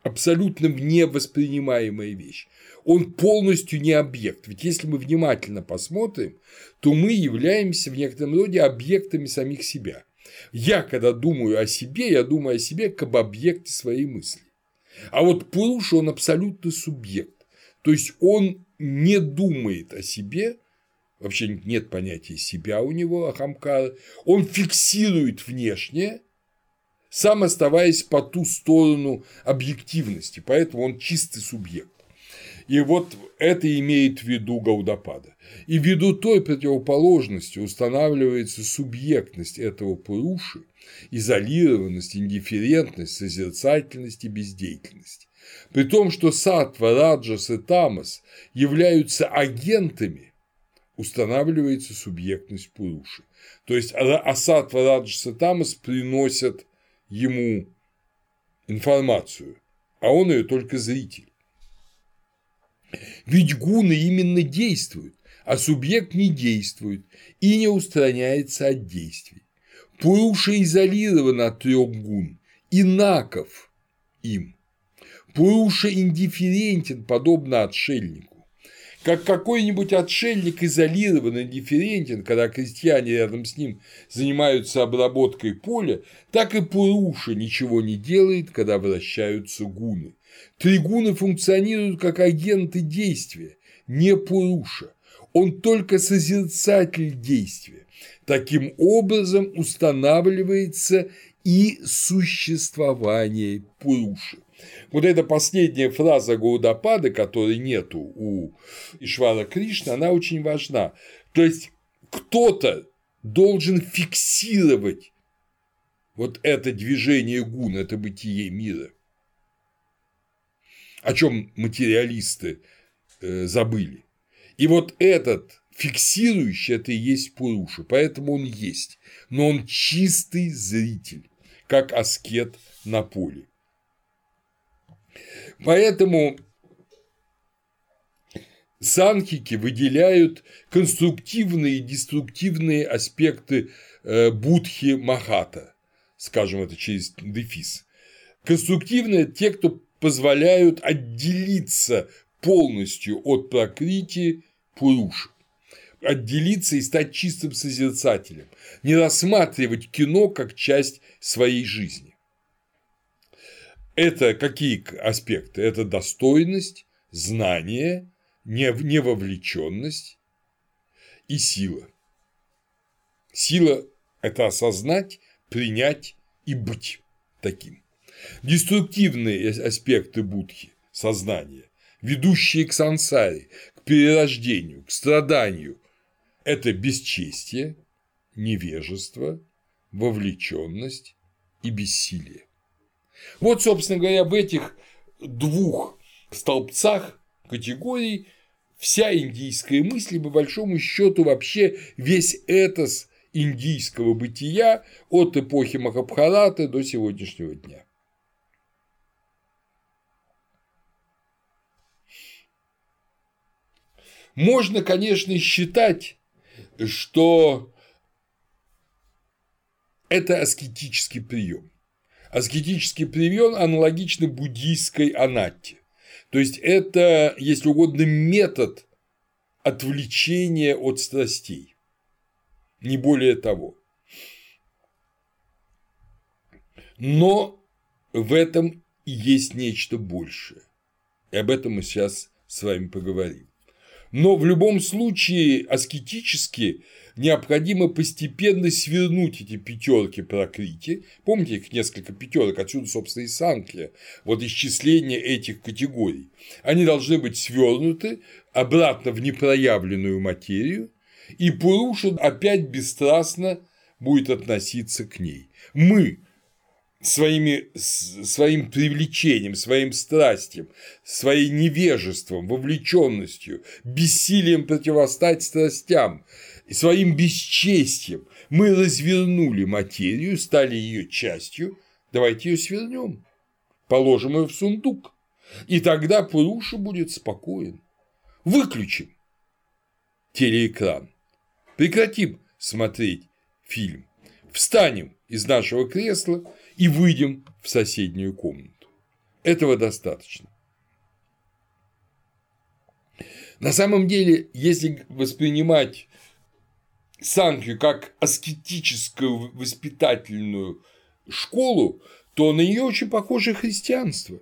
абсолютно невоспринимаемая вещь. Он полностью не объект. Ведь если мы внимательно посмотрим, то мы являемся в некотором роде объектами самих себя. Я, когда думаю о себе, я думаю о себе как об объекте своей мысли. А вот Пуруша, он абсолютно субъект. То есть он не думает о себе, вообще нет понятия себя у него, Ахамкара, он фиксирует внешнее, сам оставаясь по ту сторону объективности, поэтому он чистый субъект. И вот это имеет в виду Гаудапада. И ввиду той противоположности устанавливается субъектность этого Пуруши, изолированность, индифферентность, созерцательность и бездеятельность. При том, что Сатва, Раджас и Тамас являются агентами, устанавливается субъектность Пуруши. То есть Асатва, Раджас и Тамас приносят ему информацию, а он ее только зритель. Ведь гуны именно действуют, а субъект не действует и не устраняется от действий. Пуруша изолирован от трех гун, инаков им. Пуруша индифферентен, подобно отшельнику. Как какой-нибудь отшельник изолирован, индифферентен, когда крестьяне рядом с ним занимаются обработкой поля, так и Пуруша ничего не делает, когда вращаются гуны. Тригуны функционируют как агенты действия, не Пуруша. Он только созерцатель действия. Таким образом устанавливается и существование Пуруши. Вот эта последняя фраза Гаудапады, которой нету у Ишвара Кришны, она очень важна. То есть кто-то должен фиксировать вот это движение гун, это бытие мира. О чем материалисты э, забыли. И вот этот фиксирующий это и есть Пуруша, поэтому он есть, но он чистый зритель, как аскет на поле. Поэтому санхики выделяют конструктивные и деструктивные аспекты э, будхи махата, скажем это через дефис. Конструктивные – те, кто позволяют отделиться полностью от прокрити пуруши отделиться и стать чистым созерцателем, не рассматривать кино как часть своей жизни. Это какие аспекты? Это достойность, знание, невовлеченность и сила. Сила – это осознать, принять и быть таким. Деструктивные аспекты будхи – сознания, ведущие к сансаре, к перерождению, к страданию – это бесчестие, невежество, вовлеченность и бессилие. Вот, собственно говоря, в этих двух столбцах категорий вся индийская мысль, по большому счету вообще весь этос индийского бытия от эпохи Махабхараты до сегодняшнего дня. Можно, конечно, считать, что это аскетический прием аскетический прием аналогично буддийской анатте. То есть это, если угодно, метод отвлечения от страстей. Не более того. Но в этом есть нечто большее. И об этом мы сейчас с вами поговорим. Но в любом случае аскетически необходимо постепенно свернуть эти пятерки прокрити. Помните, их несколько пятерок, отсюда, собственно, и санкля, вот исчисление этих категорий. Они должны быть свернуты обратно в непроявленную материю, и Пуруша опять бесстрастно будет относиться к ней. Мы своими, своим привлечением, своим страстью, своей невежеством, вовлеченностью, бессилием противостать страстям, своим бесчестием. Мы развернули материю, стали ее частью, давайте ее свернем, положим ее в сундук, и тогда Пуруша будет спокоен. Выключим телеэкран, прекратим смотреть фильм, встанем из нашего кресла и выйдем в соседнюю комнату. Этого достаточно. На самом деле, если воспринимать Санкью как аскетическую воспитательную школу, то на нее очень похоже христианство.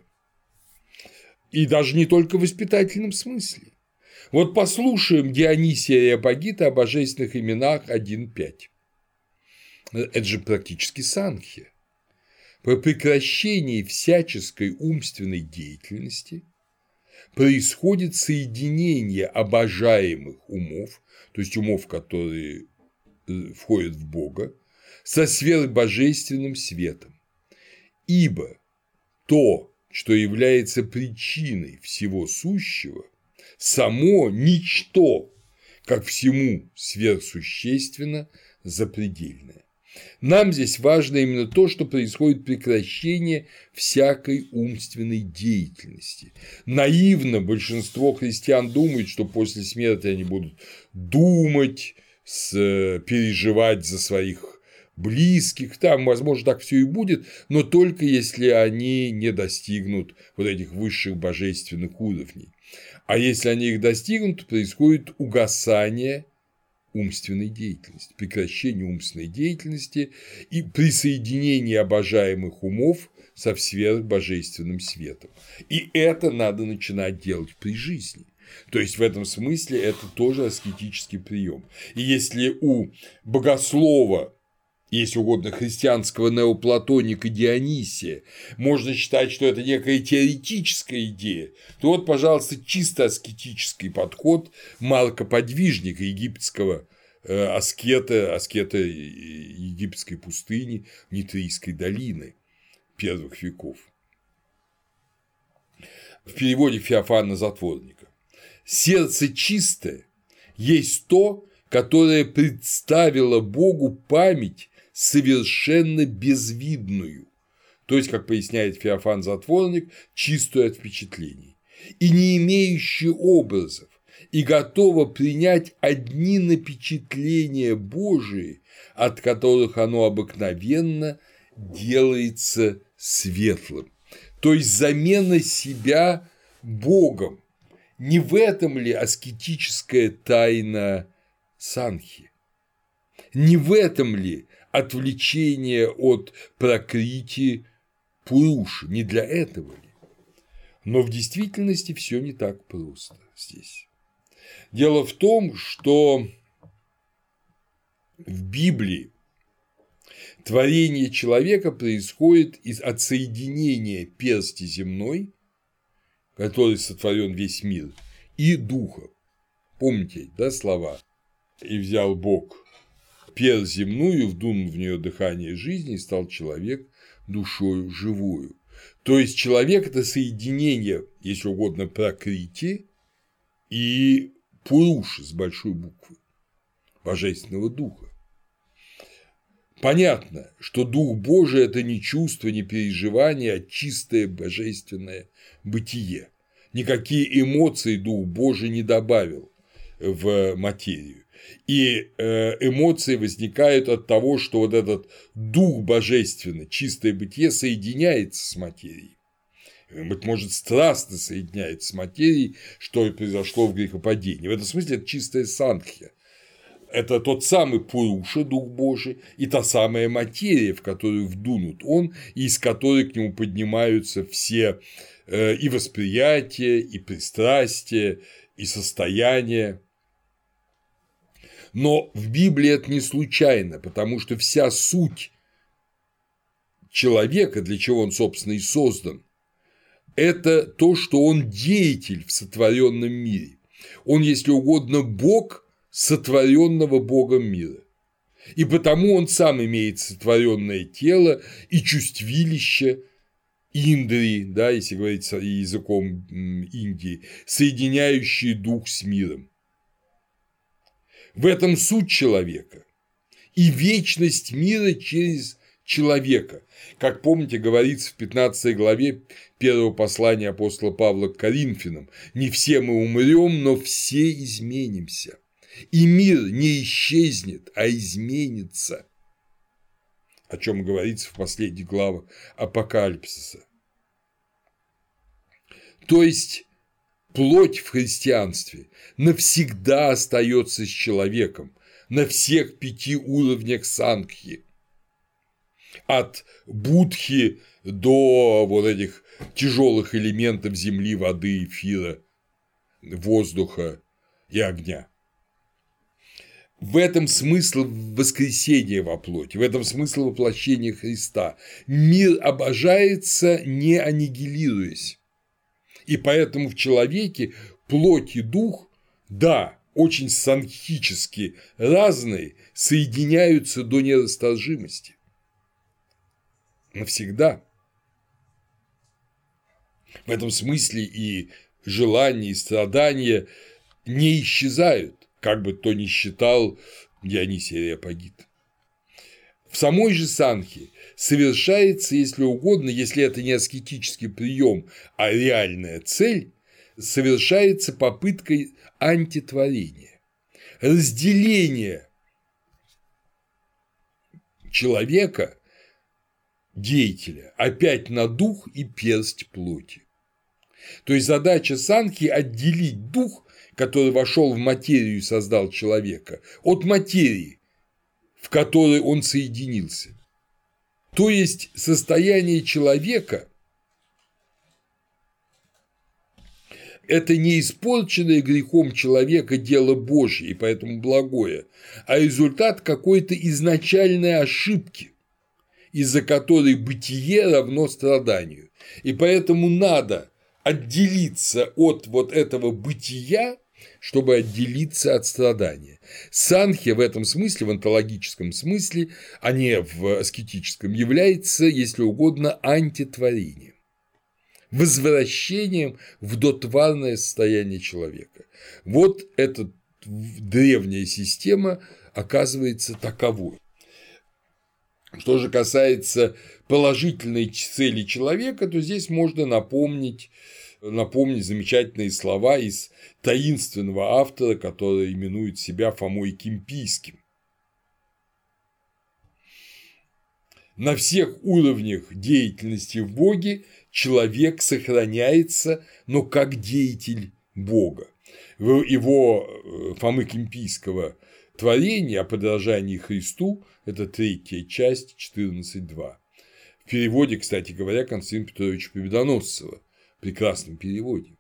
И даже не только в воспитательном смысле. Вот послушаем Дионисия Реапагита о божественных именах 1.5. Это же практически Санхия. По прекращении всяческой умственной деятельности происходит соединение обожаемых умов, то есть умов, которые Э, входит в Бога, со сверхбожественным светом. Ибо то, что является причиной всего сущего, само ничто, как всему сверхсущественно запредельное. Нам здесь важно именно то, что происходит прекращение всякой умственной деятельности. Наивно большинство христиан думают, что после смерти они будут думать, переживать за своих близких, там, возможно, так все и будет, но только если они не достигнут вот этих высших божественных уровней. А если они их достигнут, происходит угасание умственной деятельности, прекращение умственной деятельности и присоединение обожаемых умов со сверхбожественным светом. И это надо начинать делать при жизни. То есть в этом смысле это тоже аскетический прием. И если у богослова если угодно, христианского неоплатоника Дионисия, можно считать, что это некая теоретическая идея, то вот, пожалуйста, чисто аскетический подход Марка Подвижника, египетского э, аскета, аскета египетской пустыни, Нитрийской долины первых веков. В переводе Феофана Затворника. Сердце чистое есть то, которое представило Богу память совершенно безвидную, то есть, как поясняет Феофан Затворник, чистую от впечатлений, и не имеющую образов, и готова принять одни напечатления Божии, от которых оно обыкновенно делается светлым. То есть замена себя Богом. Не в этом ли аскетическая тайна Санхи? Не в этом ли отвлечение от прокрити Пуруши, не для этого ли? Но в действительности все не так просто здесь. Дело в том, что в Библии творение человека происходит из отсоединения персти земной, который сотворен весь мир, и духа. Помните, да, слова? И взял Бог пел земную, вдунул в нее дыхание жизни и стал человек душою живую. То есть человек – это соединение, если угодно, прокрити и пуруши с большой буквы, божественного духа. Понятно, что Дух Божий – это не чувство, не переживание, а чистое божественное бытие. Никакие эмоции Дух Божий не добавил в материю. И э, эмоции возникают от того, что вот этот дух божественный, чистое бытие соединяется с материей. Быть может, страстно соединяется с материей, что произошло в грехопадении. В этом смысле это чистая санхия. Это тот самый Пуруша, Дух Божий, и та самая материя, в которую вдунут он, и из которой к нему поднимаются все э, и восприятия, и пристрастия, и состояния. Но в Библии это не случайно, потому что вся суть человека, для чего он, собственно, и создан, это то, что он деятель в сотворенном мире. Он, если угодно, Бог сотворенного Богом мира. И потому он сам имеет сотворенное тело и чувствилище Индрии, да, если говорить языком Индии, соединяющие дух с миром. В этом суть человека и вечность мира через человека. Как помните, говорится в 15 главе первого послания апостола Павла к Коринфянам, не все мы умрем, но все изменимся. И мир не исчезнет, а изменится, о чем говорится в последних главах Апокалипсиса. То есть плоть в христианстве навсегда остается с человеком на всех пяти уровнях санкхи. От будхи до вот этих тяжелых элементов земли, воды, эфира, воздуха и огня. В этом смысл воскресения во плоти, в этом смысл воплощения Христа. Мир обожается, не аннигилируясь. И поэтому в человеке плоть и дух, да, очень санхически разные, соединяются до нерасторжимости. Навсегда. В этом смысле и желания, и страдания не исчезают, как бы то ни считал Дионисий Ареопагит. в самой же санхе совершается, если угодно, если это не аскетический прием, а реальная цель, совершается попыткой антитворения, разделения человека, деятеля, опять на дух и персть плоти. То есть задача санхи – отделить дух, который вошел в материю и создал человека, от материи, в которой он соединился. То есть состояние человека – это не испорченное грехом человека дело Божье и поэтому благое, а результат какой-то изначальной ошибки, из-за которой бытие равно страданию. И поэтому надо отделиться от вот этого бытия, чтобы отделиться от страдания. Санхи в этом смысле, в онтологическом смысле, а не в аскетическом, является, если угодно, антитворением, возвращением в дотварное состояние человека. Вот эта древняя система оказывается таковой. Что же касается положительной цели человека, то здесь можно напомнить, напомнить замечательные слова из таинственного автора, который именует себя Фомой Кимпийским. На всех уровнях деятельности в Боге человек сохраняется, но как деятель Бога. Его э, Фомы Кимпийского творения о подражании Христу – это третья часть 14.2. В переводе, кстати говоря, Константина Петровича Победоносцева, прекрасном переводе.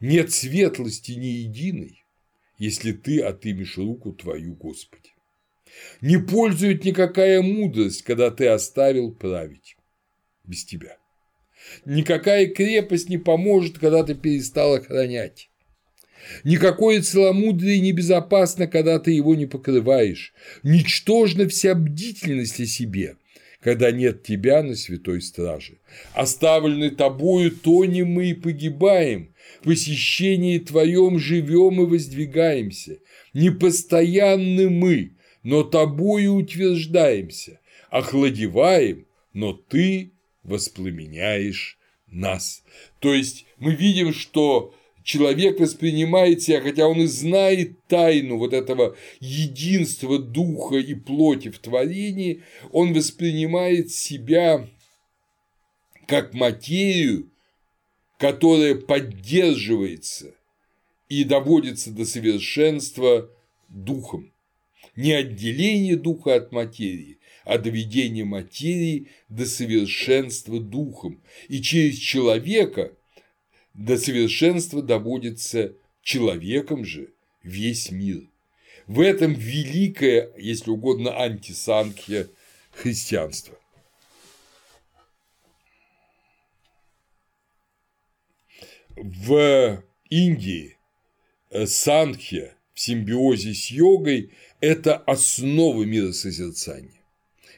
Нет светлости ни единой, если ты отымешь руку твою, Господи. Не пользует никакая мудрость, когда ты оставил править без тебя. Никакая крепость не поможет, когда ты перестал охранять. Никакое целомудрие небезопасно, когда ты его не покрываешь. Ничтожна вся бдительность о себе, когда нет тебя на святой страже. Оставлены тобою тонем мы и погибаем, в посещении твоем живем и воздвигаемся. Непостоянны мы, но тобою утверждаемся, охладеваем, но ты воспламеняешь нас. То есть мы видим, что человек воспринимает себя, хотя он и знает тайну вот этого единства духа и плоти в творении, он воспринимает себя как материю, которая поддерживается и доводится до совершенства духом. Не отделение духа от материи, а доведение материи до совершенства духом. И через человека до совершенства доводится человеком же весь мир. В этом великое, если угодно, антисанхия христианства. В Индии санхия в симбиозе с йогой – это основа миросозерцания.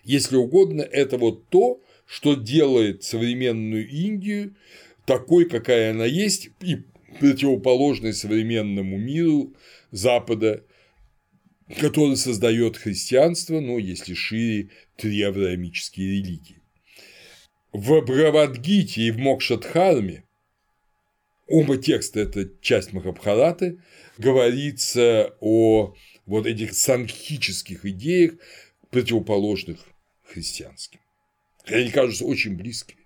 Если угодно, это вот то, что делает современную Индию такой, какая она есть, и противоположной современному миру Запада, который создает христианство, но если шире, три авраамические религии. В Бравадгите и в Мокшатхарме оба текста – это часть Махабхараты, говорится о вот этих санхических идеях, противоположных христианским. Они кажутся очень близкими.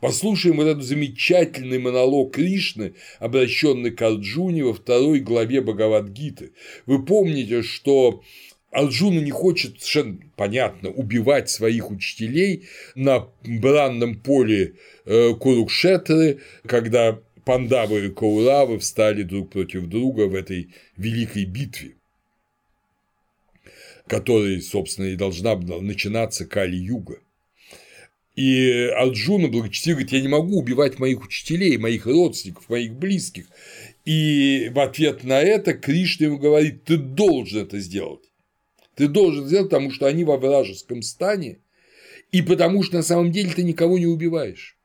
Послушаем вот этот замечательный монолог Кришны, обращенный к Арджуне во второй главе Бхагавадгиты. Вы помните, что Арджуна не хочет, совершенно понятно, убивать своих учителей на бранном поле э, Курукшетры, когда Пандавы и Кауравы встали друг против друга в этой великой битве, которая, собственно, и должна была начинаться Кали-Юга. И Арджуна благочестиво говорит, я не могу убивать моих учителей, моих родственников, моих близких. И в ответ на это Кришна ему говорит, ты должен это сделать. Ты должен сделать, потому что они во вражеском стане, и потому что на самом деле ты никого не убиваешь.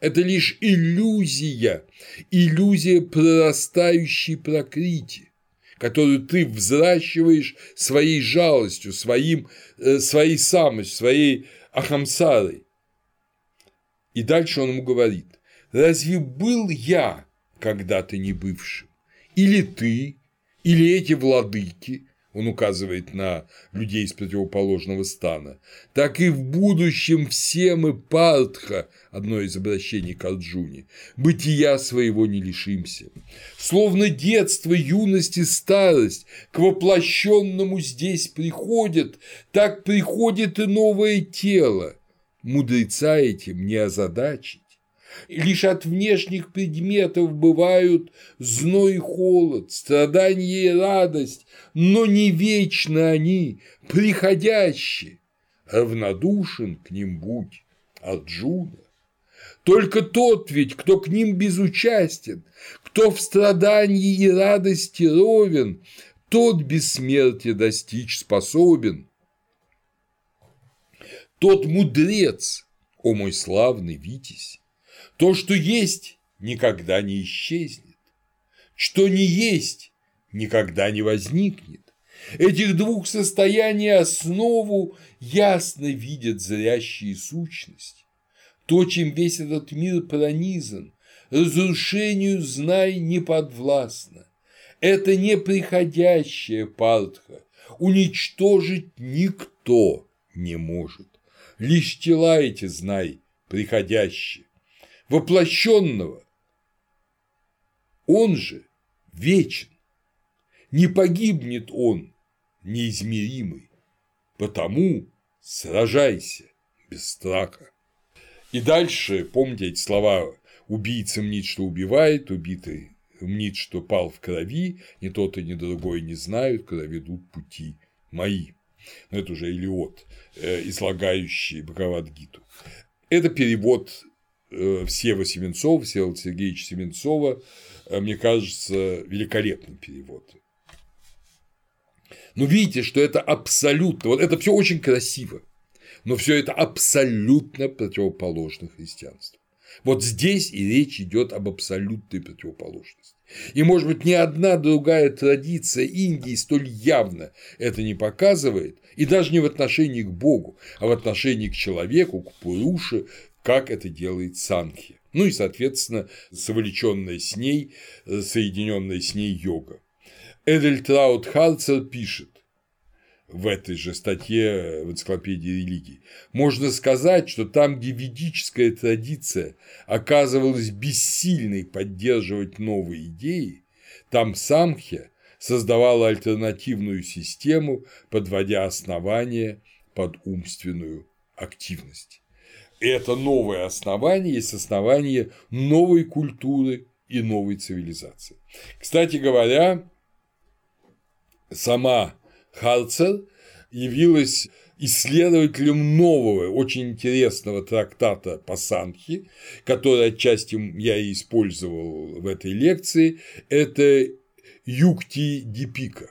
Это лишь иллюзия, иллюзия прорастающей прокрити, которую ты взращиваешь своей жалостью, своим, э, своей самостью, своей ахамсарой. И дальше он ему говорит, разве был я когда-то не бывшим? Или ты, или эти владыки, он указывает на людей из противоположного стана, так и в будущем все мы Партха, одно из обращений к Арджуне, бытия своего не лишимся. Словно детство, юность и старость к воплощенному здесь приходят, так приходит и новое тело. Мудреца этим не озадачить. Лишь от внешних предметов бывают зной и холод, страдание и радость, но не вечно они, приходящие. Равнодушен к ним будь, Арджуна. Только тот ведь, кто к ним безучастен, кто в страдании и радости ровен, тот бессмертия достичь способен. Тот мудрец, о мой славный Витязь, то, что есть, никогда не исчезнет. Что не есть, никогда не возникнет. Этих двух состояний основу ясно видят зрящие сущности. То, чем весь этот мир пронизан, разрушению, знай, не подвластно. Это неприходящая партха, уничтожить никто не может. Лишь тела эти, знай, приходящие воплощенного. Он же вечен. Не погибнет он, неизмеримый. Потому сражайся без страха. И дальше, помните эти слова «убийца мнит, что убивает, убитый мнит, что пал в крови, ни тот и ни другой не знают, куда ведут пути мои». Но это уже Илиот, э, излагающий Бхагавадгиту. Это перевод Э, Сева Семенцова, Всеволода Сергеевича Семенцова, э, мне кажется, великолепный перевод. Но видите, что это абсолютно, вот это все очень красиво, но все это абсолютно противоположно христианству. Вот здесь и речь идет об абсолютной противоположности. И, может быть, ни одна другая традиция Индии столь явно это не показывает, и даже не в отношении к Богу, а в отношении к человеку, к Пуруше, как это делает Санхи. Ну и, соответственно, совлеченная с ней, соединенная с ней йога. Эдельтраут Харцер пишет в этой же статье в энциклопедии религии. Можно сказать, что там, где ведическая традиция оказывалась бессильной поддерживать новые идеи, там Самхья создавала альтернативную систему, подводя основания под умственную активность это новое основание есть основание новой культуры и новой цивилизации. Кстати говоря, сама Харцер явилась исследователем нового, очень интересного трактата по Санхи, который отчасти я и использовал в этой лекции, это Юкти Дипика.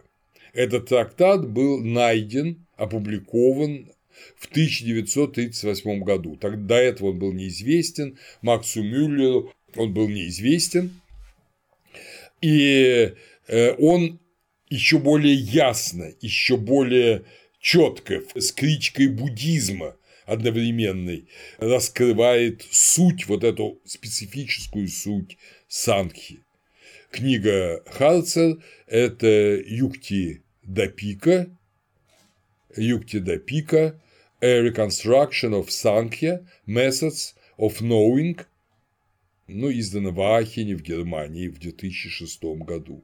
Этот трактат был найден, опубликован в 1938 году. Так, до этого он был неизвестен, Максу Мюллеру он был неизвестен, и э, он еще более ясно, еще более четко с кричкой буддизма одновременной раскрывает суть, вот эту специфическую суть санхи. Книга Харцер – это Юкти Дапика, Юкти Дапика, A Reconstruction of Sankhya Methods of Knowing, ну, издано в Ахене в Германии в 2006 году.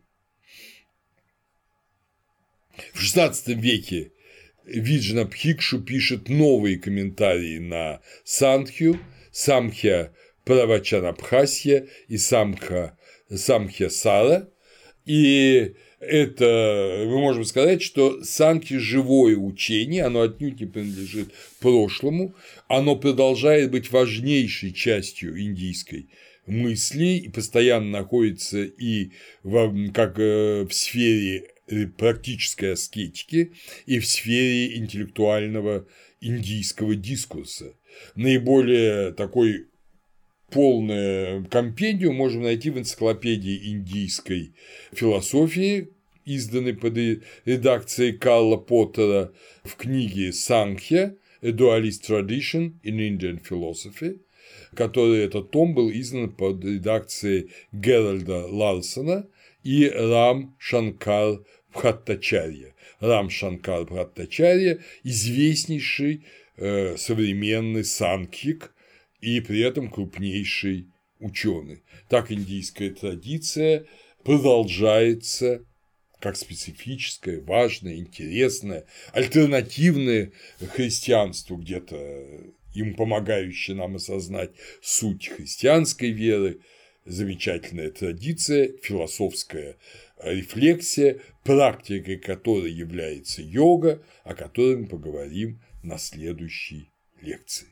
В XVI веке Виджна Пхикшу пишет новые комментарии на Санхью, Самхья Правачанабхасья и Самха, Самхья Сара, и это мы можем сказать, что санки живое учение, оно отнюдь не принадлежит прошлому, оно продолжает быть важнейшей частью индийской мысли и постоянно находится и в, как э, в сфере практической аскетики и в сфере интеллектуального индийского дискурса. Наиболее такой полное компендиум можем найти в энциклопедии индийской философии изданный под редакцией Карла Поттера в книге «Санхья. A Dualist Tradition in Indian Philosophy», который этот том был издан под редакцией Геральда Ларсона и Рам Шанкар Бхаттачарья. Рам Шанкар Бхаттачарья – известнейший э, современный санкхик и при этом крупнейший ученый. Так индийская традиция продолжается как специфическое, важное, интересное, альтернативное христианству, где-то им помогающее нам осознать суть христианской веры, замечательная традиция, философская рефлексия, практикой которой является йога, о которой мы поговорим на следующей лекции.